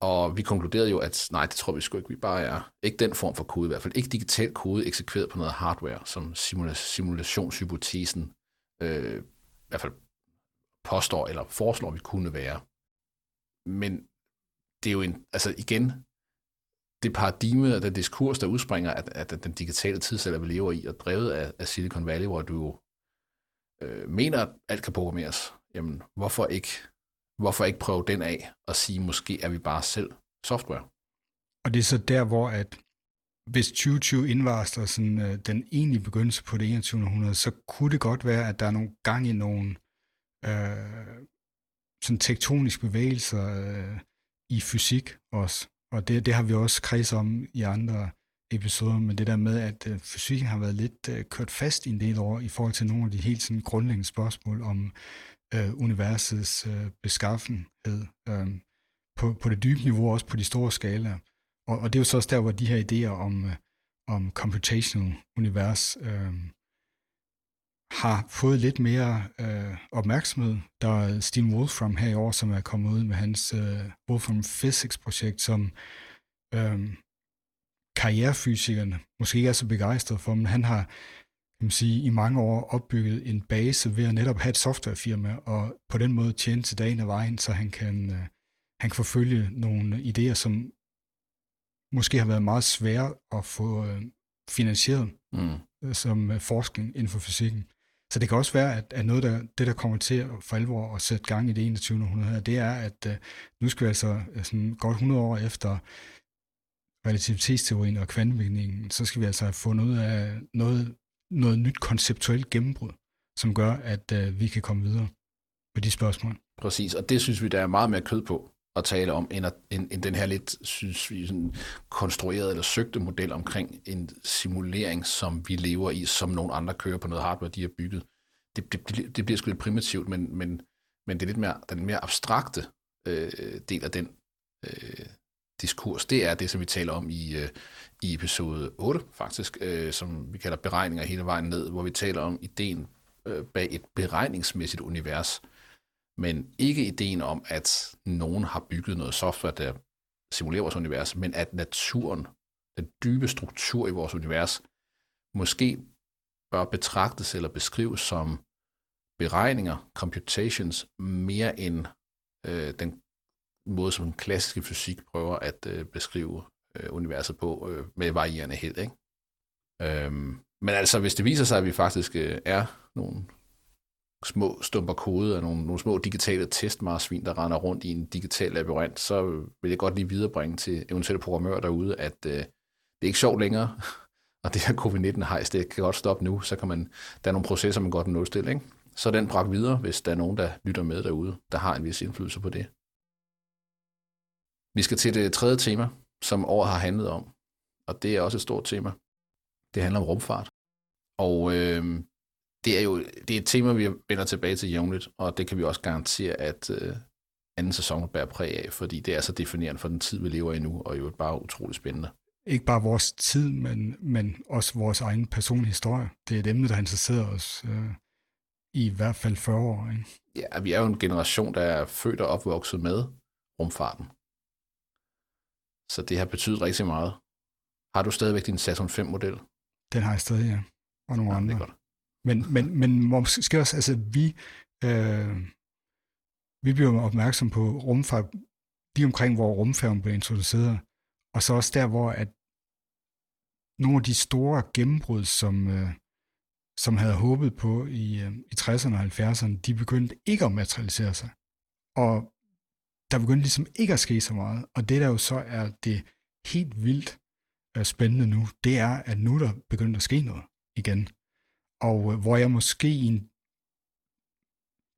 og vi konkluderede jo, at nej, det tror vi sgu ikke. Vi bare er ikke den form for kode, i hvert fald ikke digital kode eksekveret på noget hardware, som simula- simulationshypotesen øh, i hvert fald påstår eller foreslår, vi kunne være. Men det er jo en, altså igen, det paradigme og den diskurs, der udspringer af, af den digitale tidsalder, vi lever i, og drevet af, af Silicon Valley, hvor du øh, mener, at alt kan programmeres, jamen hvorfor ikke hvorfor ikke prøve den af og sige, måske er vi bare selv software? Og det er så der, hvor at hvis 2020 indvarsler sådan, øh, den egentlige begyndelse på det 21. århundrede, så kunne det godt være, at der er nogle gang i nogle øh, sådan tektoniske bevægelser øh, i fysik også. Og det, det har vi også kredset om i andre episode med det der med, at øh, fysikken har været lidt øh, kørt fast i en del år i forhold til nogle af de helt sådan grundlæggende spørgsmål om øh, universets øh, beskaffenhed øh, på, på det dybe niveau, også på de store skalaer. Og, og det er jo så også der, hvor de her idéer om, øh, om computational univers øh, har fået lidt mere øh, opmærksomhed. Der er Steve Wolfram her i år, som er kommet ud med hans øh, Wolfram Physics-projekt, som øh, karrierefysikerne måske ikke er så begejstrede for, men han har kan man sige, i mange år opbygget en base ved at netop have et softwarefirma, og på den måde tjene til dagen af vejen, så han kan, øh, han kan forfølge nogle idéer, som måske har været meget svære at få øh, finansieret mm. Øh, som forskning inden for fysikken. Så det kan også være, at, at noget, der, det, der kommer til at for alvor at sætte gang i det 21. århundrede, det er, at nu skal vi altså sådan godt 100 år efter relativitetsteorien og kvantemekanikken, så skal vi altså have fundet ud af noget noget nyt konceptuelt gennembrud, som gør, at øh, vi kan komme videre med de spørgsmål. Præcis, og det synes vi, der er meget mere kød på at tale om, end, at, end, end den her lidt, synes vi, sådan konstruerede eller søgte model omkring en simulering, som vi lever i, som nogle andre kører på noget hardware, de har bygget. Det, det, det bliver sgu lidt primitivt, men, men, men det er lidt mere, den mere abstrakte øh, del af den øh, diskurs, det er det, som vi taler om i, øh, i episode 8, faktisk, øh, som vi kalder beregninger hele vejen ned, hvor vi taler om ideen øh, bag et beregningsmæssigt univers, men ikke ideen om, at nogen har bygget noget software, der simulerer vores univers, men at naturen, den dybe struktur i vores univers, måske bør betragtes eller beskrives som beregninger, computations, mere end øh, den måde, som den klassiske fysik prøver at øh, beskrive øh, universet på øh, med varierende held. Ikke? Øhm, men altså, hvis det viser sig, at vi faktisk øh, er nogle små stumper kode af nogle, nogle små digitale testmarsvin, der render rundt i en digital labyrint, så vil jeg godt lige viderebringe til eventuelle programmører derude, at øh, det er ikke sjovt længere, og det her covid-19-hejs, det kan godt stoppe nu, så kan man, der er nogle processer, man godt kan nulstille, ikke? Så den bragt videre, hvis der er nogen, der lytter med derude, der har en vis indflydelse på det. Vi skal til det tredje tema, som året har handlet om, og det er også et stort tema. Det handler om rumfart. Og øh, det er jo det er et tema, vi vender tilbage til jævnligt, og det kan vi også garantere, at øh, anden sæson bærer præg af, fordi det er så definerende for den tid, vi lever i nu, og jo bare utrolig spændende. Ikke bare vores tid, men, men også vores egen personlige historie. Det er et emne, der interesserer os øh, i hvert fald 40 år. Ikke? Ja, vi er jo en generation, der er født og opvokset med rumfarten. Så det har betydet rigtig meget. Har du stadigvæk din Saturn 5-model? Den har jeg stadig, ja. Og nogle Ja, andre. det er godt. Men, men, men måske også, altså vi, øh, vi bliver opmærksom på rumfart lige omkring, hvor rumfærgen blev introduceret, og så også der, hvor at nogle af de store gennembrud, som, øh, som havde håbet på i, øh, i 60'erne og 70'erne, de begyndte ikke at materialisere sig. Og der begyndte ligesom ikke at ske så meget. Og det, der jo så er det helt vildt øh, spændende nu, det er, at nu der begyndt at ske noget igen og øh, hvor jeg måske i en,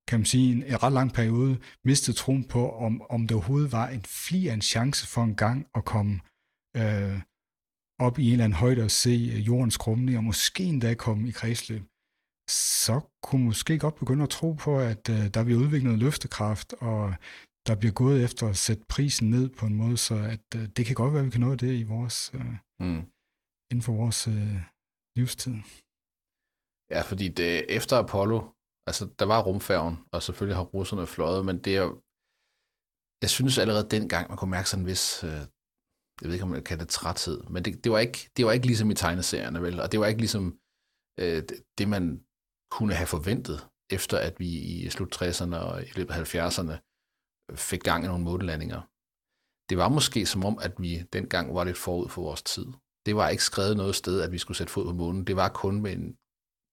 kan man sige, en, en ret lang periode mistede troen på, om, om det overhovedet var en fli af en chance for en gang at komme øh, op i en eller anden højde og se øh, jordens krumning, og måske endda komme i kredsløb, så kunne måske godt begynde at tro på, at øh, der bliver udviklet noget løftekraft, og der bliver gået efter at sætte prisen ned på en måde, så at øh, det kan godt være, at vi kan nå det i vores, øh, Mm. inden for vores øh, livstid. Ja, fordi det, efter Apollo, altså der var rumfærgen, og selvfølgelig har russerne fløjet, men det er jeg synes allerede dengang, man kunne mærke sådan en vis, øh, jeg ved ikke, om man kan det træthed, men det, det, var ikke, det var ikke ligesom i tegneserierne, vel? Og det var ikke ligesom øh, det, det, man kunne have forventet, efter at vi i slut 60'erne og i løbet af 70'erne fik gang i nogle månelandinger. Det var måske som om, at vi dengang var lidt forud for vores tid. Det var ikke skrevet noget sted, at vi skulle sætte fod på månen. Det var kun med en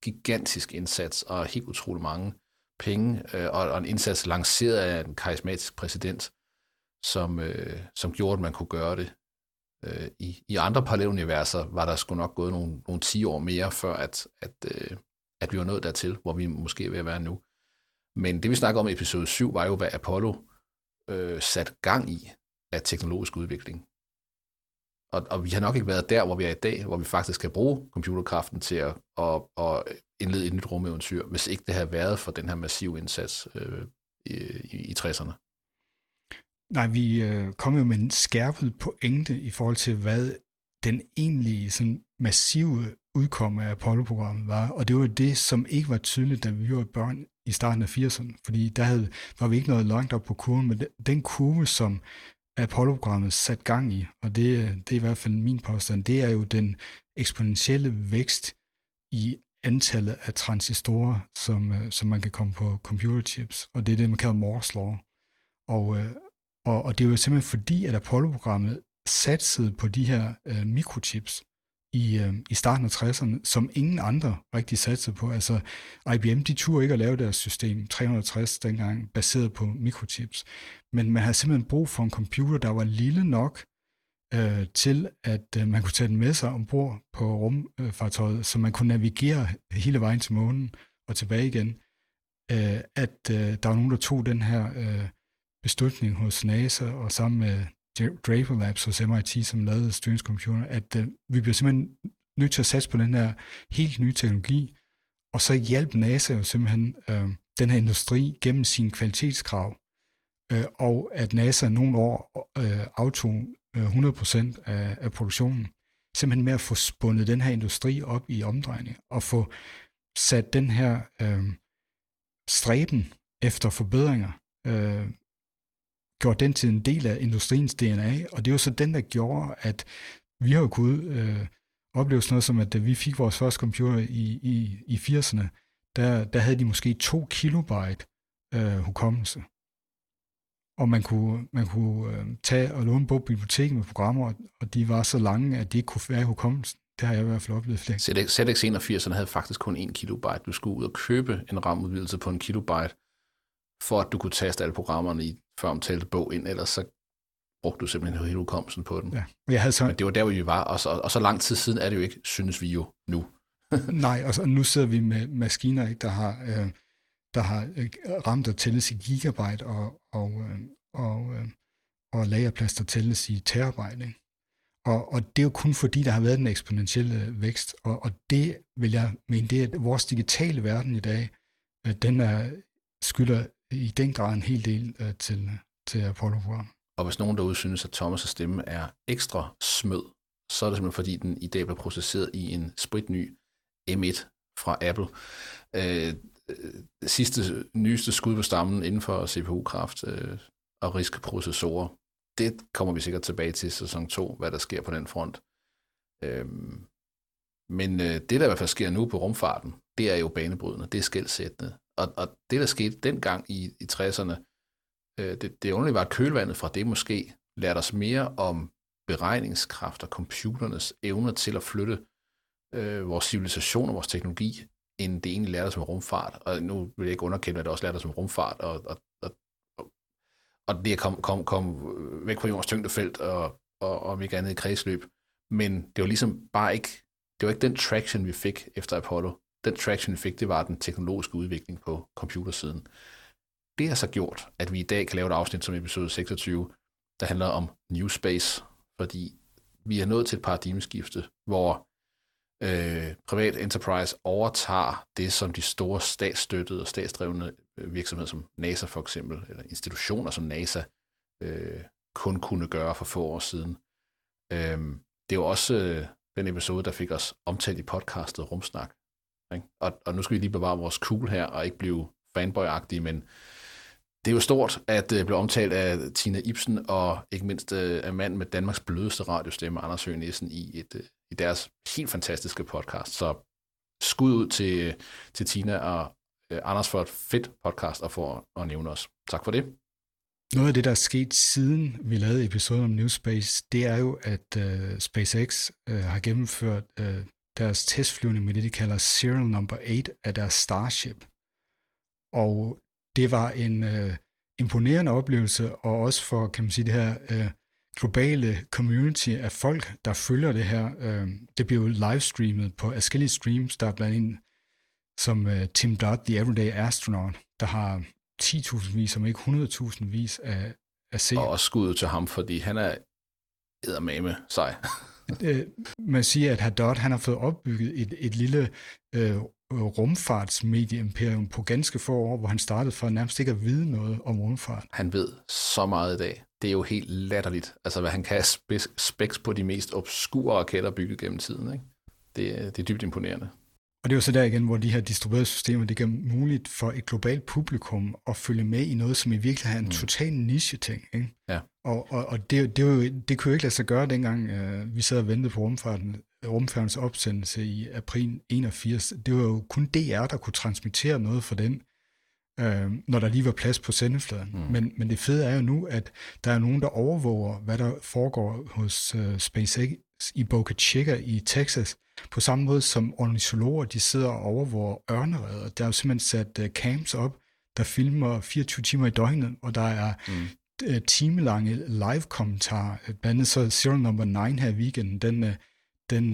gigantisk indsats og helt utrolig mange penge, øh, og, og en indsats lanceret af en karismatisk præsident, som, øh, som gjorde, at man kunne gøre det. Øh, i, I andre paralleluniverser var der sgu nok gået nogle, nogle 10 år mere, før at, at, øh, at vi var nået dertil, hvor vi måske er ved at være nu. Men det vi snakker om i episode 7, var jo, hvad Apollo øh, sat gang i af teknologisk udvikling. Og, og vi har nok ikke været der, hvor vi er i dag, hvor vi faktisk kan bruge computerkraften til at, at, at indlede et nyt rumeventyr, hvis ikke det havde været for den her massive indsats øh, i, i, i 60'erne. Nej, vi øh, kom jo med en skærpet pointe i forhold til, hvad den egentlige sådan, massive udkomme af Apollo-programmet var. Og det var det, som ikke var tydeligt, da vi var børn i starten af 80'erne. Fordi der havde, var vi ikke noget langt op på kurven, men den, kurve, som Apollo-programmet sat gang i, og det, det er i hvert fald min påstand, det er jo den eksponentielle vækst i antallet af transistorer, som, øh, som man kan komme på computerchips. Og det er det, man kalder Moore's Law. Og, øh, og, og det er jo simpelthen fordi, at Apollo-programmet satsede på de her øh, mikrochips i, øh, i starten af 60'erne, som ingen andre rigtig satsede på. Altså IBM, de turde ikke at lave deres system 360 dengang, baseret på mikrochips. Men man havde simpelthen brug for en computer, der var lille nok øh, til, at øh, man kunne tage den med sig ombord på rumfartøjet, så man kunne navigere hele vejen til månen og tilbage igen. Øh, at øh, der var nogen, der tog den her øh, beslutning hos NASA og sammen med Draper Labs hos MIT, som lavede styringscomputer, at øh, vi bliver simpelthen nødt til at satse på den her helt nye teknologi, og så hjalp NASA jo simpelthen øh, den her industri gennem sine kvalitetskrav, øh, og at NASA nogle år øh, aftog øh, 100% af, af produktionen, simpelthen med at få spundet den her industri op i omdrejning, og få sat den her øh, stræben efter forbedringer, øh, gjorde den til en del af industriens DNA, og det var så den, der gjorde, at vi har jo kunnet øh, opleve sådan noget som, at da vi fik vores første computer i, i, i 80'erne, der, der havde de måske 2 kilobyte øh, hukommelse. Og man kunne, man kunne øh, tage og låne bog på biblioteket med programmer, og de var så lange, at de ikke kunne være i hukommelsen. Det har jeg i hvert fald oplevet flere. ZX81 havde faktisk kun 1 kilobyte. Du skulle ud og købe en ramudvidelse på en kilobyte, for at du kunne taste alle programmerne i før omtalte bog ind, ellers så brugte du simpelthen hele udkomsten på den. Ja. Og jeg havde så... Men det var der, hvor vi var, og så, og så lang tid siden er det jo ikke, synes vi jo nu. Nej, og så, nu sidder vi med maskiner, ikke, der har, øh, der har øh, ramt at tælles i gigabyte, og, og, øh, og, øh, og lagerplads, der tælles i terabyte. Ikke? Og, og det er jo kun fordi, der har været en eksponentielle vækst. Og, og det vil jeg mene, det er, at vores digitale verden i dag, øh, den er, skylder i den grad en hel del øh, til, til Apollo-programmet. Og hvis nogen derude synes, at Thomas' stemme er ekstra smød, så er det simpelthen fordi, den i dag bliver processeret i en spritny M1 fra Apple. Øh, øh, sidste, nyeste skud på stammen inden for CPU-kraft øh, og RISC-processorer. Det kommer vi sikkert tilbage til sæson 2, hvad der sker på den front. Øh, men øh, det, der i hvert fald sker nu på rumfarten, det er jo banebrydende, det er skældsættende. Og, og det, der skete dengang i, i 60'erne, øh, det, det underlige var kølvandet fra det måske, lærte os mere om beregningskraft og computernes evner til at flytte øh, vores civilisation og vores teknologi, end det egentlig lærte os om rumfart. Og nu vil jeg ikke underkende, at det også lærte os om rumfart, og, og, og, og det at komme kom, kom væk fra jordens tyngdefelt og, og, og ikke andet i kredsløb. Men det var ligesom bare ikke, det var ikke den traction, vi fik efter Apollo. Den traction, vi fik, det var den teknologiske udvikling på computersiden. Det har så gjort, at vi i dag kan lave et afsnit som episode 26, der handler om New Space, fordi vi er nået til et paradigmeskifte, hvor øh, privat enterprise overtager det, som de store statsstøttede og statsdrevne øh, virksomheder som NASA for eksempel, eller institutioner som NASA, øh, kun kunne gøre for få år siden. Øh, det er jo også øh, den episode, der fik os omtalt i podcastet Rumsnak. Ikke? Og, og nu skal vi lige bevare vores cool her, og ikke blive fanboy men det er jo stort at øh, uh, blive omtalt af Tina Ibsen, og ikke mindst uh, af manden med Danmarks blødeste radiostemme, Anders Høgh Nielsen, i, et, uh, i deres helt fantastiske podcast. Så skud ud til, til Tina og uh, Anders for et fedt podcast og for at nævne os. Tak for det. Noget af det, der er sket siden vi lavede episoden om New Space, det er jo, at uh, SpaceX uh, har gennemført uh, deres testflyvning med det, de kalder Serial Number 8 af deres Starship. Og det var en øh, imponerende oplevelse, og også for, kan man sige, det her øh, globale community af folk, der følger det her. Øh, det bliver livestreamet på forskellige streams, der er blandt andet som øh, Tim Dodd, The Everyday Astronaut, der har 10.000 vis, om ikke 100.000 vis af, af se. Og også skud til ham, fordi han er eddermame sig. man siger, at Haddad han har fået opbygget et, et lille øh, rumfartsmedieimperium på ganske få år, hvor han startede for nærmest ikke at vide noget om rumfart. Han ved så meget i dag. Det er jo helt latterligt, altså hvad han kan speks på de mest obskure raketter bygget gennem tiden. Ikke? Det, det er dybt imponerende. Og det er jo så der igen, hvor de her distribuerede systemer, det gør muligt for et globalt publikum at følge med i noget, som i virkeligheden er en mm. total niche-ting. Ikke? Ja. Og, og, og det, det, jo, det kunne jo ikke lade sig gøre, dengang øh, vi sad og ventede på rumfarten, rumfærdens opsendelse i april 81. Det var jo kun DR, der kunne transmittere noget for den, øh, når der lige var plads på sendefladen. Mm. Men, men det fede er jo nu, at der er nogen, der overvåger, hvad der foregår hos øh, SpaceX i Boca Chica i Texas, på samme måde som ornitologer, de sidder og overvåger ørneredder. Der er jo simpelthen sat uh, camps op, der filmer 24 timer i døgnet, og der er mm. Øh, timelange live-kommentar. Øh, blandt andet så Serial Number 9 her i weekenden, den, øh, den,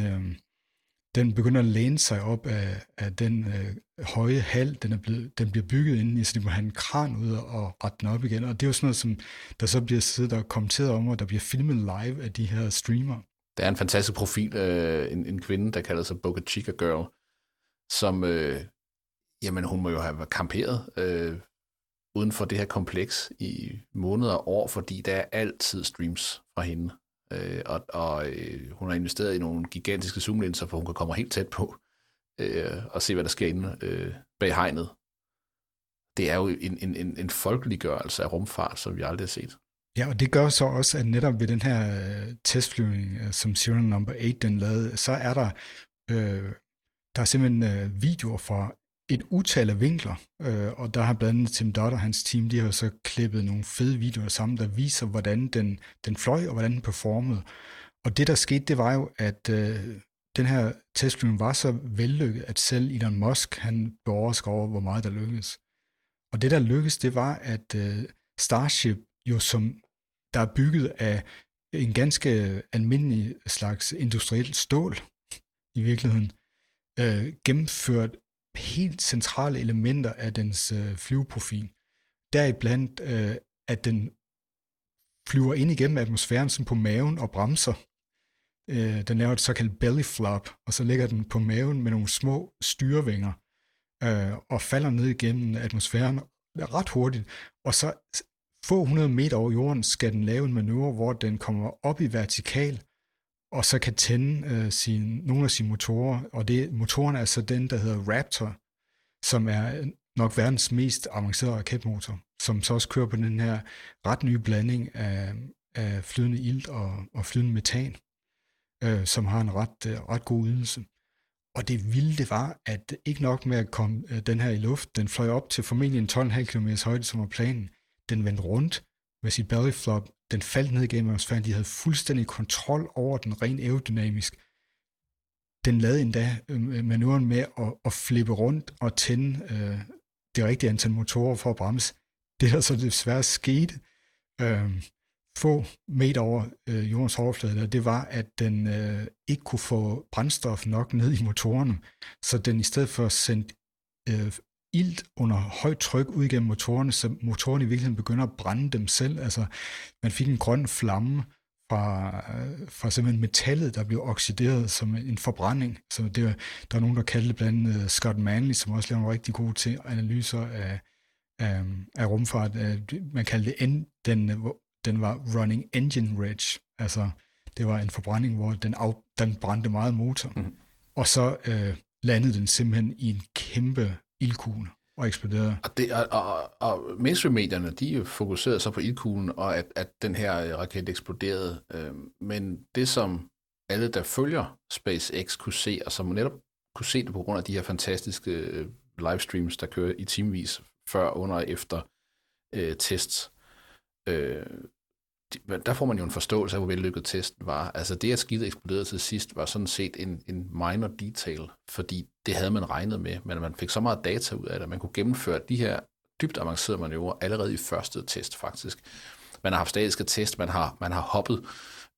den begynder at læne sig op af, af den øh, høje hal, den, er blevet, den bliver bygget ind så de må have en kran ud og rette den op igen. Og det er jo sådan noget, som der så bliver siddet og kommenteret om, og der bliver filmet live af de her streamer. Der er en fantastisk profil, øh, en, en kvinde, der kalder sig Boca Chica Girl, som, øh, jamen hun må jo have kamperet øh, uden for det her kompleks i måneder og år, fordi der er altid streams fra hende. Øh, og og øh, hun har investeret i nogle gigantiske zoomlinser, for hun kan komme helt tæt på øh, og se, hvad der sker inde øh, bag hegnet. Det er jo en, en, en, en folkeliggørelse af rumfart, som vi aldrig har set. Ja, og det gør så også, at netop ved den her øh, testflyvning, øh, som Serial Number 8 den lavede, så er der, øh, der er simpelthen øh, videoer fra et utal af vinkler, øh, og der har blandt andet Tim Dodd og hans team, de har så klippet nogle fede videoer sammen, der viser, hvordan den, den fløj, og hvordan den performede. Og det, der skete, det var jo, at øh, den her testflyvning var så vellykket, at selv Elon Musk, han blev overrasket over, hvor meget der lykkedes. Og det, der lykkedes, det var, at øh, Starship jo som der er bygget af en ganske almindelig slags industrielt stål i virkeligheden, øh, gennemført helt centrale elementer af dens øh, flyveprofil. Deriblandt, øh, at den flyver ind igennem atmosfæren som på maven og bremser. øh, den laver et såkaldt belly flop, og så ligger den på maven med nogle små styrevinger, øh, og falder ned igennem atmosfæren ret hurtigt, og så få hundrede meter over jorden skal den lave en manøvre, hvor den kommer op i vertikal, og så kan tænde øh, sin, nogle af sine motorer, og det, motoren er så den, der hedder Raptor, som er øh, nok verdens mest avancerede raketmotor, som så også kører på den her ret nye blanding af, af flydende ilt og, og flydende metan, øh, som har en ret, øh, ret god ydelse. Og det vilde det var, at ikke nok med at komme øh, den her i luft, den fløj op til formentlig en 12,5 km højde, som var planen. Den vendte rundt med sit belly flop, den faldt ned igennem fandt de havde fuldstændig kontrol over den rent aerodynamisk. Den lavede endda øh, øh, manøvren med at, at flippe rundt og tænde øh, det rigtige antal motorer for at bremse. Det der så desværre skete, øh, få meter over øh, jordens overflade, der, det var, at den øh, ikke kunne få brændstof nok ned i motorerne, så den i stedet for sendte øh, ilt under højt tryk ud gennem motorerne, så motorerne i virkeligheden begynder at brænde dem selv. Altså, man fik en grøn flamme fra, øh, fra simpelthen metallet, der blev oxideret som en forbrænding. Så det, der er nogen, der kalder det blandt andet Scott Manley, som også laver nogle rigtig gode til analyser af, af, af rumfart. Man kalder det den den var running engine rich, altså det var en forbrænding, hvor den, af, den brændte meget motor, mm. og så øh, landede den simpelthen i en kæmpe ildkuglen og eksploderede. Og, det, og, og, og mainstream-medierne, de fokuserede så på ildkuglen, og at, at den her øh, raket eksploderede. Øhm, men det, som alle, der følger SpaceX, kunne se, og som netop kunne se det på grund af de her fantastiske øh, livestreams, der kører i timevis før, under og efter øh, tests, øh, der får man jo en forståelse af, hvor vellykket testen var. Altså det, at skidtet eksploderede til sidst, var sådan set en, en minor detail, fordi det havde man regnet med, men man fik så meget data ud af det, at man kunne gennemføre de her dybt avancerede manøvrer allerede i første test faktisk. Man har haft statiske test, man har, man har hoppet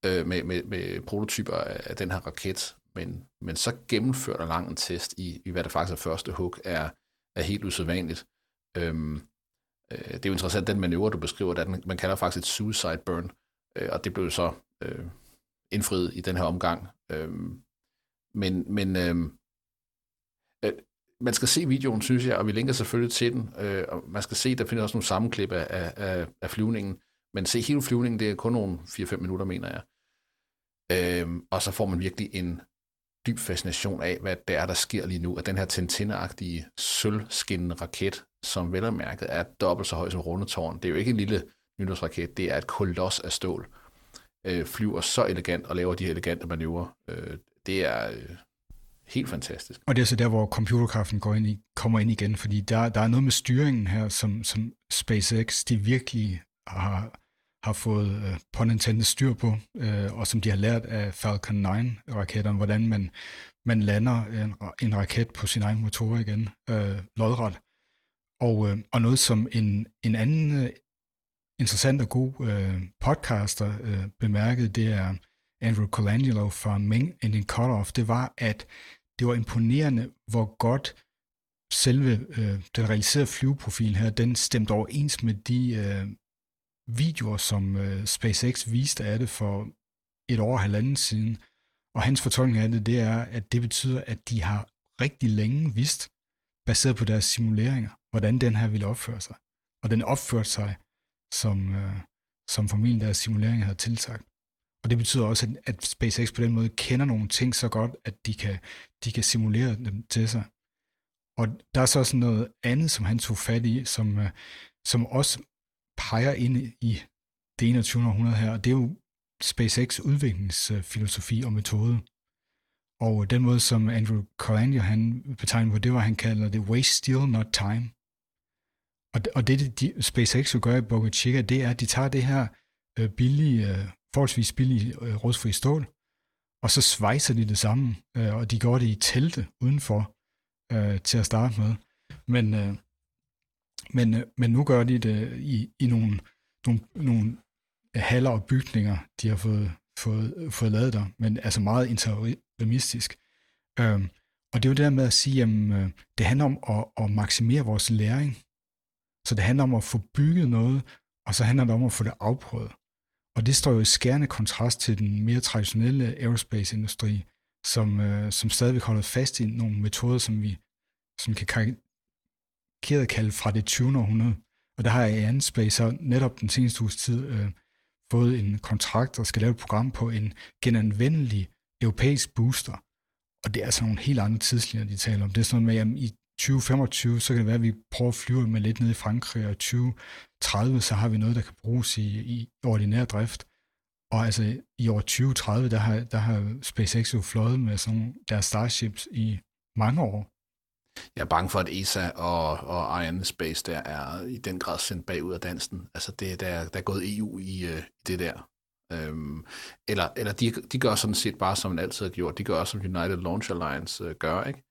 øh, med, med, med prototyper af den her raket, men, men så gennemført en lang en test i, i, hvad der faktisk er første hug, er, er helt usædvanligt. Øhm, Øh, det er jo interessant, den manøvre, du beskriver, den, man kalder faktisk et suicide burn, øh, og det blev så øh, indfriet i den her omgang. Øh, men men øh, øh, man skal se videoen, synes jeg, og vi linker selvfølgelig til den, øh, og man skal se, der findes også nogle sammenklip af, af, af flyvningen, men se hele flyvningen, det er kun nogle 4-5 minutter, mener jeg. Øh, og så får man virkelig en dyb fascination af, hvad det er, der sker lige nu, at den her tintinagtige sølvskinnende raket, som vel mærket er dobbelt så høj som Rundetårn. Det er jo ikke en lille nytårsraket, det er et koloss af stål. Øh, flyver så elegant og laver de her elegante manøvrer. Øh, det er øh, helt fantastisk. Og det er så der, hvor computerkraften går ind i, kommer ind igen, fordi der, der er noget med styringen her, som, som SpaceX de virkelig har, har fået øh, på Nintendo styr på, øh, og som de har lært af Falcon 9-raketterne, hvordan man, man lander en, en raket på sin egen motor igen, øh, lodret. Og, øh, og noget som en, en anden øh, interessant og god øh, podcaster øh, bemærkede, det er Andrew Colangelo fra Ming Main Ending Cutoff, det var, at det var imponerende, hvor godt selve øh, den realiserede flyveprofil her, den stemte overens med de øh, videoer, som øh, SpaceX viste af det for et år og halvanden siden. Og hans fortolkning af det, det er, at det betyder, at de har rigtig længe vidst, baseret på deres simuleringer, hvordan den her ville opføre sig. Og den opførte sig, som, øh, som formentlig deres simuleringer havde tilsagt. Og det betyder også, at, at SpaceX på den måde kender nogle ting så godt, at de kan, de kan simulere dem til sig. Og der er så også noget andet, som han tog fat i, som, øh, som også peger ind i det 21. århundrede her, og det er jo SpaceX udviklingsfilosofi øh, og metode. Og øh, den måde, som Andrew Colangio han betegner på, det var, han kalder det waste still, not time. Og, og det, de, SpaceX jo gør i Boca Chica, det er, at de tager det her øh, billige, øh, forholdsvis billige øh, rustfri stål, og så svejser de det sammen, øh, og de går det i telte udenfor øh, til at starte med. Men, øh, men, øh, men nu gør de det i, i nogle, nogle, nogle haller og bygninger, de har fået, fået, fået lavet der, men altså meget interimistisk. Øhm, og det er jo det der med at sige, at øh, det handler om at, at maksimere vores læring. Så det handler om at få bygget noget, og så handler det om at få det afprøvet. Og det står jo i skærende kontrast til den mere traditionelle aerospace-industri, som, øh, som stadigvæk holder fast i nogle metoder, som vi som kan karikeret kalde fra det 20. århundrede. Og der har jeg i Space så netop den seneste uges tid øh, fået en kontrakt og skal lave et program på en genanvendelig europæisk booster. Og det er altså nogle helt andre tidslinjer, de taler om. Det er sådan med, at i 2025, så kan det være, at vi prøver at flyve med lidt ned i Frankrig, og 2030, så har vi noget, der kan bruges i, i ordinær drift. Og altså i år 2030, der har, der har SpaceX jo fløjet med sådan deres Starships i mange år. Jeg er bange for, at ESA og, og Ariane Space der er i den grad sendt bagud af dansen. Altså det, der, der er gået EU i, øh, det der. Øhm, eller eller de, de gør sådan set bare, som man altid har gjort. De gør også, som United Launch Alliance øh, gør. Ikke?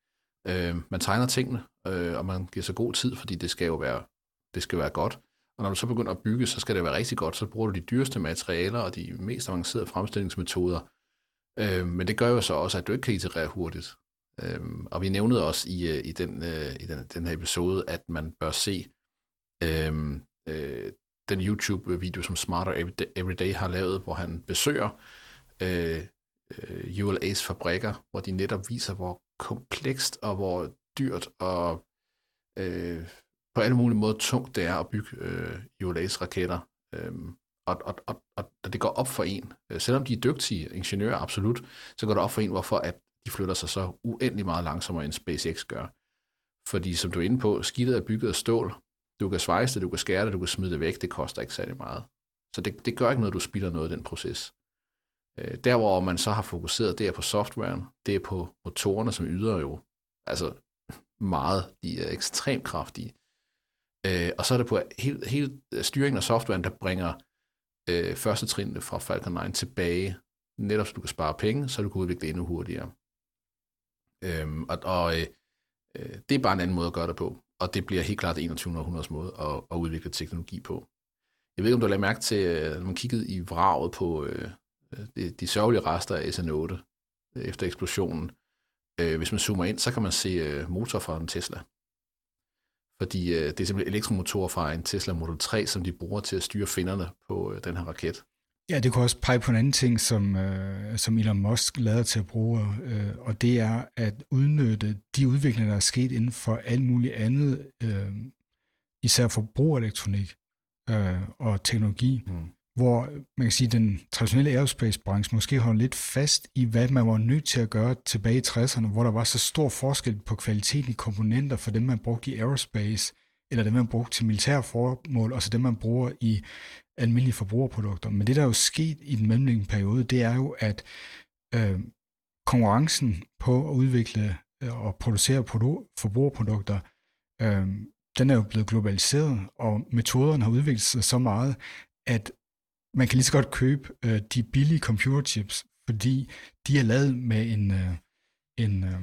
Øh, man tegner tingene, øh, og man giver sig god tid, fordi det skal jo være, det skal være godt. Og når du så begynder at bygge, så skal det være rigtig godt. Så bruger du de dyreste materialer og de mest avancerede fremstillingsmetoder. Øh, men det gør jo så også, at du ikke kan iterere hurtigt. Øhm, og vi nævnede også i, øh, i, den, øh, i den, den her episode, at man bør se øhm, øh, den YouTube-video, som Smarter Everyday har lavet, hvor han besøger øh, øh, ULA's fabrikker, hvor de netop viser, hvor komplekst og hvor dyrt og øh, på alle mulige måder tungt det er at bygge øh, ULA's raketter. Øhm, og, og, og, og det går op for en, øh, selvom de er dygtige ingeniører, absolut, så går det op for en, hvorfor at de flytter sig så uendelig meget langsommere, end SpaceX gør. Fordi som du er inde på, skidtet er bygget af stål. Du kan svejse det, du kan skære det, du kan smide det væk. Det koster ikke særlig meget. Så det, det gør ikke noget, du spilder noget i den proces. Øh, der, hvor man så har fokuseret, det er på softwaren, det er på motorerne, som yder jo altså meget. De er ekstremt kraftige. Øh, og så er det på hele, hele øh, styringen af softwaren, der bringer øh, første trin fra Falcon 9 tilbage, netop så du kan spare penge, så du kan udvikle endnu hurtigere. Øhm, og og øh, øh, det er bare en anden måde at gøre det på, og det bliver helt klart 21. århundredes måde at, at udvikle teknologi på. Jeg ved ikke, om du har lagt mærke til, øh, når man kiggede i vraget på, øh, øh de, de sørgelige rester af SN8 øh, efter eksplosionen. Øh, hvis man zoomer ind, så kan man se øh, motor fra en Tesla. Fordi øh, det er simpelthen elektromotor fra en Tesla Model 3, som de bruger til at styre finderne på øh, den her raket. Ja, det kan også pege på en anden ting, som, øh, som Elon Musk lader til at bruge, øh, og det er at udnytte de udviklinger, der er sket inden for alt muligt andet, øh, især forbrugerelektronik øh, og teknologi. Mm hvor man kan sige, at den traditionelle aerospace-branche måske holder lidt fast i, hvad man var nødt til at gøre tilbage i 60'erne, hvor der var så stor forskel på kvaliteten i komponenter for dem, man brugte i aerospace, eller dem, man brugte til militære formål, og så dem, man bruger i almindelige forbrugerprodukter. Men det, der er jo sket i den mellemliggende periode, det er jo, at øh, konkurrencen på at udvikle øh, og producere produ- forbrugerprodukter, øh, den er jo blevet globaliseret, og metoderne har udviklet sig så meget, at man kan lige så godt købe øh, de billige computerchips, fordi de er lavet med en, øh, en øh,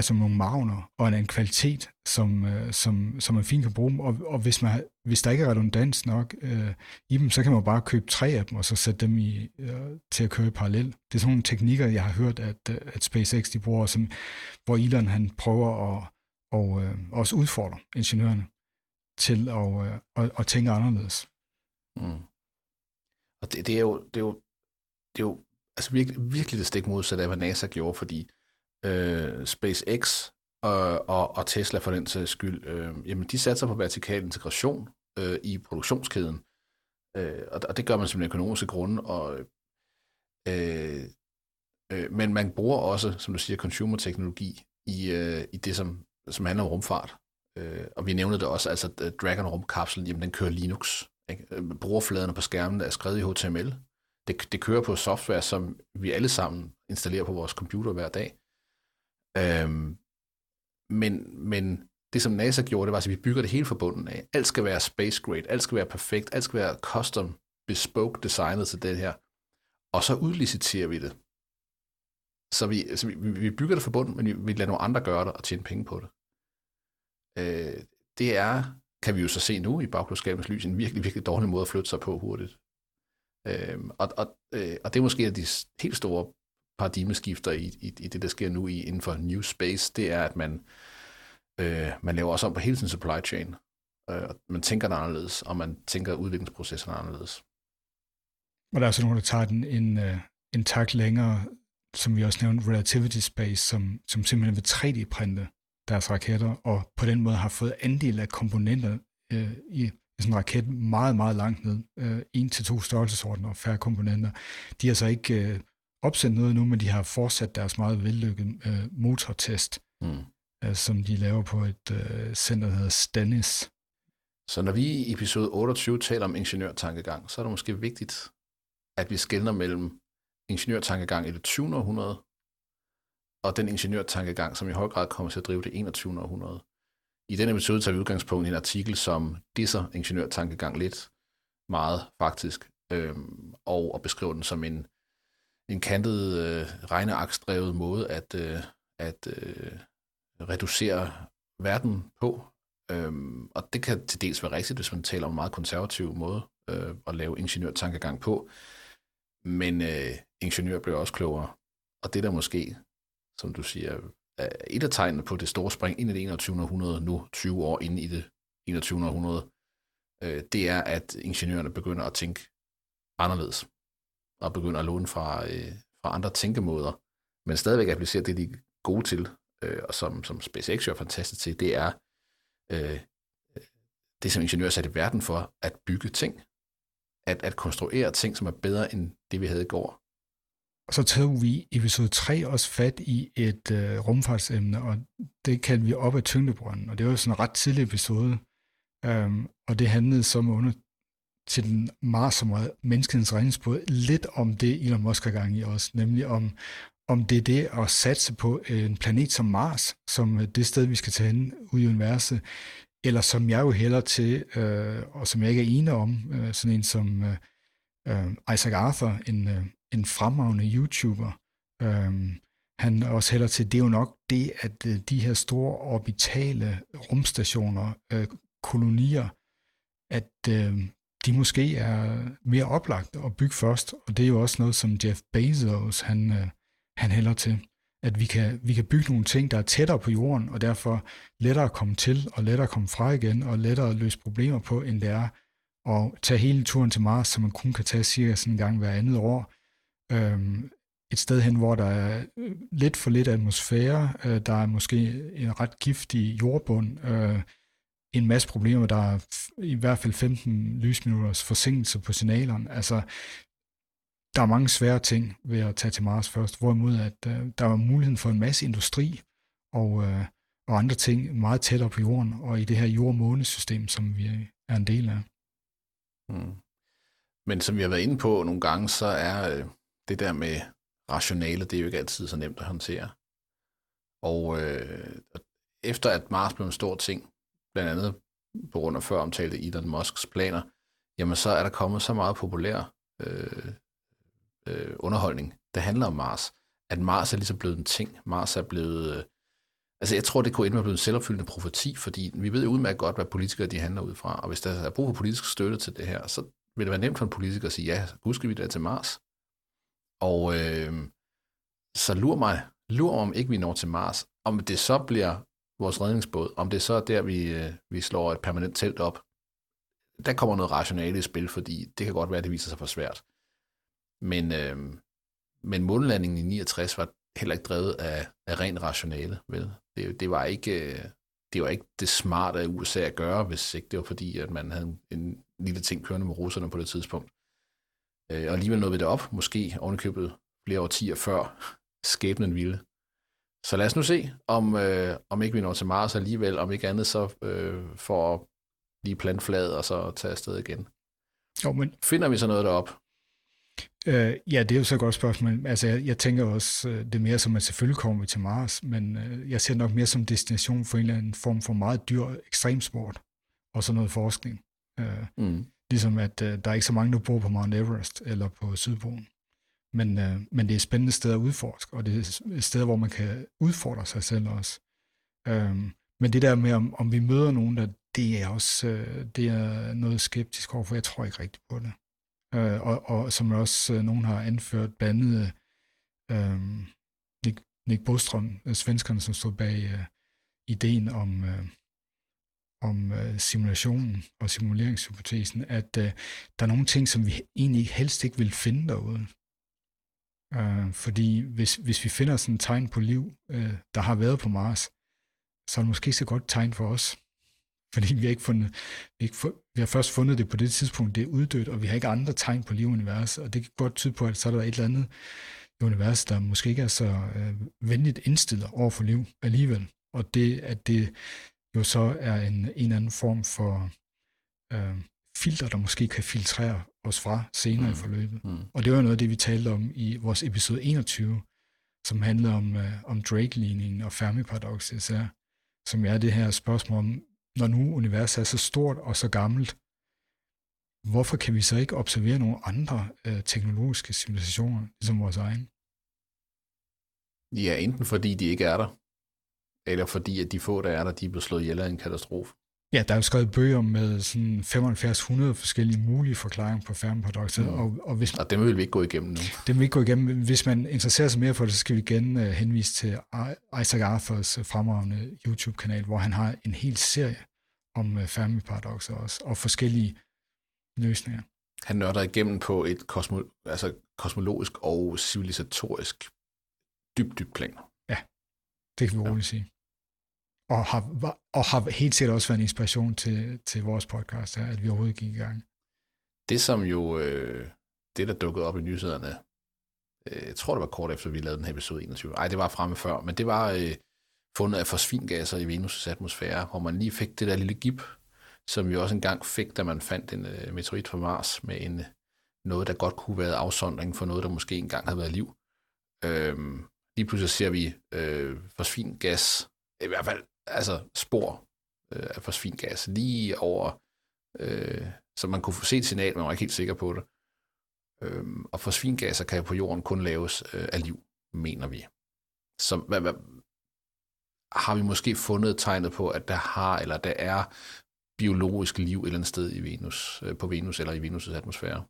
altså nogle magner og en, en kvalitet, som, øh, som, som man fint kan bruge dem. Og, og hvis, man, hvis der ikke er redundans nok øh, i dem, så kan man bare købe tre af dem, og så sætte dem i, øh, til at køre parallel. Det er sådan nogle teknikker, jeg har hørt, at, øh, at SpaceX de bruger, som, hvor Elon han prøver at og, øh, også udfordre ingeniørerne til at, øh, at, at tænke anderledes. Mm. Og det, det, er jo, det, er jo, det er jo altså virkelig, virkelig det stik modsatte af, hvad NASA gjorde, fordi øh, SpaceX og, og, og Tesla for den sags skyld, øh, jamen de satser på vertikal integration øh, i produktionskæden. Øh, og, og det gør man simpelthen økonomiske grunde. Og, øh, øh, men man bruger også, som du siger, consumer-teknologi i, øh, i det, som, som handler om rumfart. Øh, og vi nævnte det også, altså Dragon rumkapslen, jamen den kører Linux. Ikke? Øh, brugerfladerne på skærmen er skrevet i HTML. Det, det kører på software, som vi alle sammen installerer på vores computer hver dag. Øhm, men, men det, som NASA gjorde, det var, at vi bygger det hele fra bunden af. Alt skal være space grade, alt skal være perfekt, alt skal være custom, bespoke designet til det her. Og så udliciterer vi det. Så vi, altså, så vi, vi bygger det fra bunden, men vi, vi lader nogle andre gøre det og tjene penge på det. Øh, det er kan vi jo så se nu i bagklodskabens lys, en virkelig, virkelig dårlig måde at flytte sig på hurtigt. Øh, og, og, øh, og det er måske et af de helt store paradigmeskifter i, i, i det, der sker nu i, inden for New Space, det er, at man, øh, man laver også om på hele sin supply chain. Øh, man tænker det anderledes, og man tænker udviklingsprocessen anderledes. Og der er så nogen, der tager den en, øh, en tak længere, som vi også nævnte, Relativity Space, som, som simpelthen vil 3D-printe deres raketter, og på den måde har fået andel af komponenter øh, i sådan en raket meget, meget langt ned. Øh, en til to størrelsesordener og færre komponenter. De har så ikke øh, opsendt noget nu, men de har fortsat deres meget vellykkede øh, motortest, mm. øh, som de laver på et øh, center, der hedder Stennis. Så når vi i episode 28 taler om ingeniørtankegang, så er det måske vigtigt, at vi skældner mellem ingeniørtankegang i det 20. århundrede, og den ingeniørtankegang, som i høj grad kommer til at drive det 21. århundrede. I denne episode tager vi udgangspunkt i en artikel, som disser ingeniørtankegang lidt, meget faktisk, øhm, og, og beskriver den som en, en kantet, øh, regneaksdrevet måde at, øh, at øh, reducere verden på. Øhm, og det kan til dels være rigtigt, hvis man taler om en meget konservativ måde øh, at lave ingeniørtankegang på. Men øh, ingeniør bliver også klogere. Og det der måske, som du siger, er et af tegnene på det store spring ind i det 21. århundrede, nu 20 år inde i det 21. århundrede, øh, det er, at ingeniørerne begynder at tænke anderledes, og begynder at låne fra, øh, fra andre tænkemåder, men stadigvæk applicere det, de er gode til, øh, og som, som SpaceX er fantastisk til, det er øh, det, som ingeniører er sat i verden for, at bygge ting. At, at konstruere ting, som er bedre end det, vi havde i går. Og så tog vi i episode 3 også fat i et øh, rumfartsemne, og det kaldte vi op af tyngdebrønden, og det var sådan en ret tidlig episode, øhm, og det handlede som under til den Mars, som er menneskets redningsbåd, lidt om det, Elon Musk har gang i os, nemlig om, om det er det at satse på en planet som Mars, som det sted, vi skal tage hen ud i universet, eller som jeg jo hælder til, øh, og som jeg ikke er enig om, øh, sådan en som øh, øh Isaac Arthur, en, øh, en fremragende YouTuber, øh, han også hælder til, det er jo nok det, at øh, de her store orbitale rumstationer, øh, kolonier, at øh, de måske er mere oplagt at bygge først, og det er jo også noget, som Jeff Bezos, han, øh, han hælder til, at vi kan, vi kan bygge nogle ting, der er tættere på jorden, og derfor lettere at komme til, og lettere at komme fra igen, og lettere at løse problemer på, end det er at tage hele turen til Mars, som man kun kan tage cirka sådan en gang hver andet år. Øhm, et sted hen, hvor der er øh, lidt for lidt atmosfære, øh, der er måske en ret giftig jordbund, øh, en masse problemer, der er i hvert fald 15 lysminutters forsinkelse på signalerne. Altså, der er mange svære ting ved at tage til Mars først, hvorimod at øh, der er muligheden for en masse industri og, øh, og andre ting meget tættere på jorden, og i det her jord-månesystem, som vi er en del af. Mm. Men som vi har været inde på nogle gange, så er øh, det der med rationale, det er jo ikke altid så nemt at håndtere. Og øh, efter at Mars blev en stor ting, blandt andet på grund af før omtalte Elon Musks planer, jamen så er der kommet så meget populær øh, øh, underholdning, der handler om Mars, at Mars er ligesom blevet en ting. Mars er blevet... Øh, altså jeg tror, det kunne ende med at blive en selvopfyldende profeti, fordi vi ved jo udmærket godt, hvad politikere de handler ud fra, og hvis der er brug for politisk støtte til det her, så vil det være nemt for en politiker at sige, ja, husker vi det til Mars. Og øh, så lur mig, lur om ikke vi når til Mars, om det så bliver vores redningsbåd, om det så er der, vi, øh, vi slår et permanent telt op, der kommer noget rationale i spil, fordi det kan godt være, at det viser sig for svært. Men, øh, men månelandingen i 69 var heller ikke drevet af, af ren rationale, vel? Det, det, var ikke, øh, det var ikke det smarte af USA at gøre, hvis ikke det var fordi, at man havde en lille ting kørende med russerne på det tidspunkt. Øh, og alligevel nåede vi det op, måske ovenikøbet flere årtier før skæbnen ville. Så lad os nu se, om, øh, om ikke vi når til Mars alligevel, om ikke andet så øh, for at lige plante fladet og så tage afsted igen. Jo, men... Finder vi så noget derop? Øh, ja, det er jo så et godt spørgsmål. Altså, jeg, jeg tænker også, øh, det er mere som, at selvfølgelig kommer vi til Mars, men øh, jeg ser nok mere som destination for en eller anden form for meget dyr ekstremsport, og så noget forskning. Øh, mm. Ligesom at øh, der er ikke så mange, der bor på Mount Everest eller på Sydpolen. Men, øh, men det er et spændende sted at udforske, og det er et sted, hvor man kan udfordre sig selv også. Øh, men det der med, om, om vi møder nogen, der, det er også øh, det er noget skeptisk overfor. Jeg tror ikke rigtigt på det. Øh, og, og som også øh, nogen har anført, blandt andet øh, Nick, Nick Bostrøm, øh, svenskerne, som stod bag øh, ideen om, øh, om øh, simulationen og simuleringshypotesen, at øh, der er nogle ting, som vi egentlig helst ikke vil finde derude. Øh, fordi hvis, hvis vi finder sådan et tegn på liv, øh, der har været på Mars, så er det måske så godt tegn for os. Fordi vi har ikke fundet, vi, ikke fu- vi har først fundet det på det tidspunkt, det er uddødt, og vi har ikke andre tegn på liv i universet, og det kan godt tyde på, at så er der et eller andet i universet, der måske ikke er så øh, venligt indstillet over for liv alligevel. Og det, at det jo så er en, en anden form for øh, filter, der måske kan filtrere os fra senere mm. i forløbet. Mm. Og det var noget af det, vi talte om i vores episode 21, som handlede om, øh, om Drake-ligningen og Fermi-paradokset især, som er det her spørgsmål om, når nu universet er så stort og så gammelt, hvorfor kan vi så ikke observere nogle andre øh, teknologiske civilisationer, ligesom vores egen? Ja, enten fordi de ikke er der, eller fordi at de få, der er der, de er blevet slået ihjel af en katastrofe. Ja, der er jo skrevet bøger med sådan 7500 forskellige mulige forklaringer på Fermi-paradokset. Mm. Og, og, hvis, og dem vil vi ikke gå igennem nu. Dem vil vi ikke gå igennem. Hvis man interesserer sig mere for det, så skal vi igen uh, henvise til Isaac Arthurs uh, fremragende YouTube-kanal, hvor han har en hel serie om uh, Fermi-paradokser også, og forskellige løsninger. Han nørder igennem på et kosmo, altså kosmologisk og civilisatorisk dybt, dybt plan. Ja, det kan vi roligt ja. sige og har, og har helt sikkert også været en inspiration til, til vores podcast her, at vi overhovedet gik i gang. Det som jo, øh, det der dukkede op i nyhederne, øh, jeg tror det var kort efter, vi lavede den her episode 21, nej det var fremme før, men det var øh, fundet af fosfingasser i Venus' atmosfære, hvor man lige fik det der lille gip, som vi også engang fik, da man fandt en øh, meteorit fra Mars med en, øh, noget, der godt kunne være afsondring for noget, der måske engang havde været liv. Øh, lige pludselig ser vi øh, fosfingas, i hvert fald altså spor øh, af fosfingas lige over, øh, så man kunne få et signal, men man var ikke helt sikker på det. Øh, og fosfingasser kan på jorden kun laves øh, af liv, mener vi. Så hvad, hvad, har vi måske fundet tegnet på, at der har, eller der er biologisk liv et eller andet sted i Venus, øh, på Venus eller i Venus' atmosfære?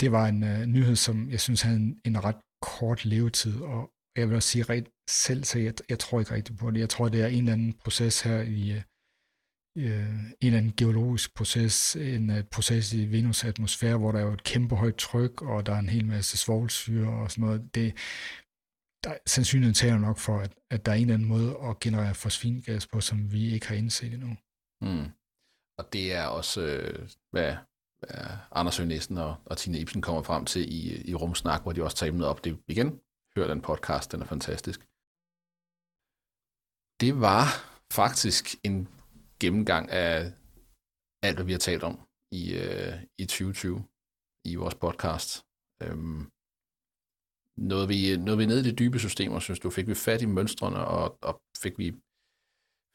Det var en øh, nyhed, som jeg synes havde en, en ret kort levetid, og jeg vil også sige rent selv, så jeg, jeg tror ikke rigtigt på det. Jeg tror, det er en eller anden proces her i øh, øh en eller anden geologisk proces, en uh, proces i Venus' atmosfære, hvor der er jo et kæmpe højt tryk, og der er en hel masse svovlsyre og sådan noget. Det, der, sandsynligheden taler nok for, at, at der er en eller anden måde at generere fosfingas på, som vi ikke har indset endnu. Mm. Og det er også, øh, hvad, hvad Anders Høgh og, og Tina Ibsen kommer frem til i, i Rumsnak, hvor de også tager emnet op. Det igen Hør den podcast, den er fantastisk. Det var faktisk en gennemgang af alt, hvad vi har talt om i, øh, i 2020 i vores podcast. Øhm, noget, vi, noget vi ned i det dybe systemer, synes du, fik vi fat i mønstrene, og, og fik, vi,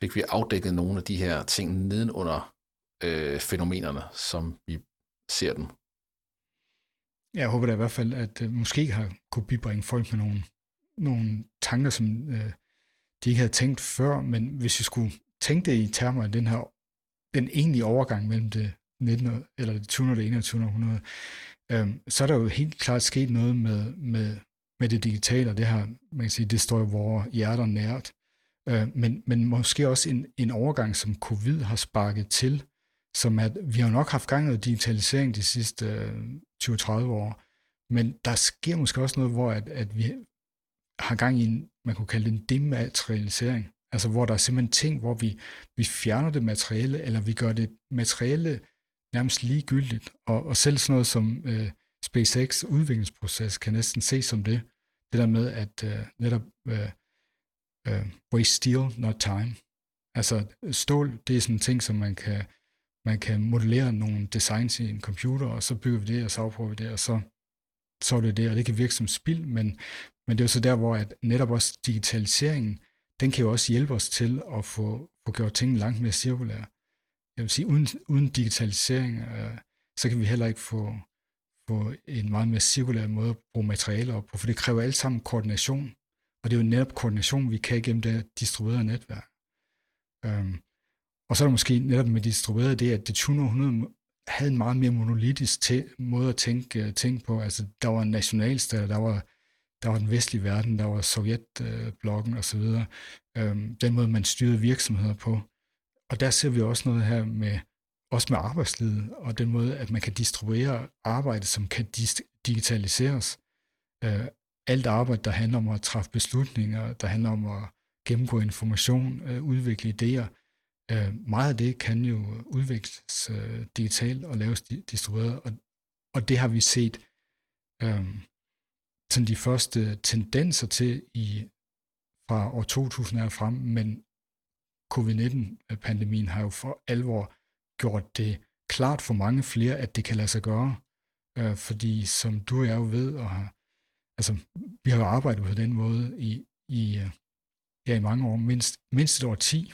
fik vi afdækket nogle af de her ting nedenunder øh, fænomenerne, som vi ser dem jeg håber da i hvert fald, at øh, måske har kunne bibringe folk med nogle, nogle tanker, som øh, de ikke havde tænkt før, men hvis vi skulle tænke det i termer af den her, den egentlige overgang mellem det 19. eller det 20. og det 21. århundrede, øh, så er der jo helt klart sket noget med, med, med det digitale, og det her, man kan sige, det står jo vores hjerter nært. Øh, men, men måske også en, en overgang, som covid har sparket til, som at vi har nok haft gang i digitalisering de sidste øh, 20-30 år, men der sker måske også noget, hvor at, at vi har gang i en, man kunne kalde det en dematerialisering, altså hvor der er simpelthen ting, hvor vi, vi fjerner det materielle, eller vi gør det materielle nærmest ligegyldigt, og, og selv sådan noget som øh, SpaceX udviklingsproces kan næsten ses som det, det der med at øh, netop øh, øh, waste steel, not time. Altså stål, det er sådan en ting, som man kan man kan modellere nogle designs i en computer, og så bygger vi det, og så afprøver vi det, og så, så er det det, og det kan virke som spild, men, men det er jo så der, hvor at netop også digitaliseringen, den kan jo også hjælpe os til at få, få gjort tingene langt mere cirkulære. Jeg vil sige, uden, uden digitalisering, øh, så kan vi heller ikke få, få en meget mere cirkulær måde at bruge materialer op på, for det kræver alt sammen koordination, og det er jo netop koordination, vi kan gennem det distribuerede netværk. Øhm, og så er der måske netop med distribueret det, at det 20. havde en meget mere monolitisk til, måde at tænke, øh, tænke på. Altså, der var en nationalstat, der var, der var den vestlige verden, der var Sovjetblokken øh, uh, osv. Øhm, den måde, man styrede virksomheder på. og der ser vi også noget her med, også med arbejdslivet, og den måde, at man kan distribuere arbejde, som kan digitaliseres. Øh, alt arbejde, der handler om at træffe beslutninger, der handler om at gennemgå information, øh, udvikle idéer, øh, meget af det kan jo udvikles øh, digitalt og laves di- distribueret, og, og det har vi set øh, sådan de første tendenser til i fra år 2000 og frem, men covid-19-pandemien har jo for alvor gjort det klart for mange flere, at det kan lade sig gøre. Øh, fordi som du og jeg jo ved, og har, altså, vi har jo arbejdet på den måde i, i, øh, ja, i mange år, mindst, mindst et år 10,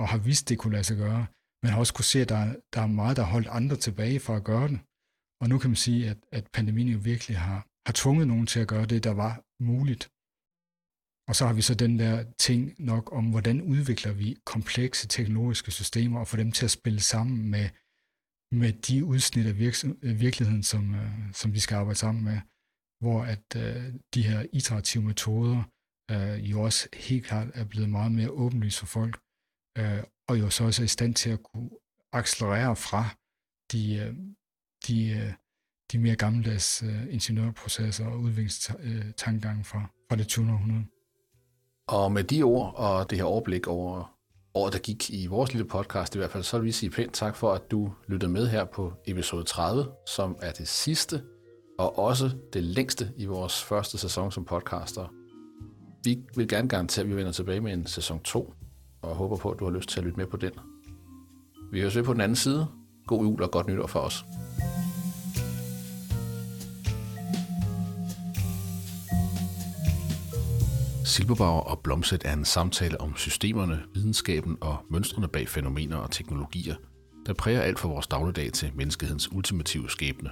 og har vidst, det kunne lade sig gøre. Man har også kunne se, at der, der er meget, der har holdt andre tilbage fra at gøre det. Og nu kan man sige, at, at pandemien jo virkelig har, har tvunget nogen til at gøre det, der var muligt. Og så har vi så den der ting nok om, hvordan udvikler vi komplekse teknologiske systemer og får dem til at spille sammen med, med de udsnit af virkeligheden, som, øh, som vi skal arbejde sammen med, hvor at uh, de her iterative metoder uh, jo også helt klart er blevet meget mere åbenlyst for folk, øh, og jo så også er i stand til at kunne accelerere fra de, øh, de, øh, de mere gammeldags uh, ingeniørprocesser og udviklingstankegange fra, fra det 20. århundrede. Og med de ord og det her overblik over året, der gik i vores lille podcast i hvert fald, så vil vi sige pænt tak for, at du lyttede med her på episode 30, som er det sidste og også det længste i vores første sæson som podcaster. Vi vil gerne garantere, at vi vender tilbage med en sæson 2, og håber på, at du har lyst til at lytte med på den. Vi høres ved på den anden side. God jul og godt nytår for os. Silberbauer og Blomset er en samtale om systemerne, videnskaben og mønstrene bag fænomener og teknologier, der præger alt fra vores dagligdag til menneskehedens ultimative skæbne.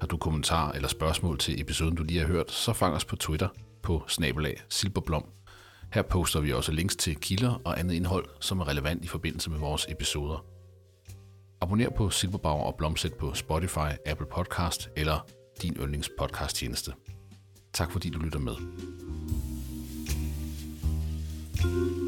Har du kommentarer eller spørgsmål til episoden, du lige har hørt, så fang os på Twitter på snabelag silberblom. Her poster vi også links til kilder og andet indhold, som er relevant i forbindelse med vores episoder. Abonner på Silberbauer og Blomset på Spotify, Apple Podcast eller din yndlingspodcasttjeneste. Tak fordi du lytter med. thank you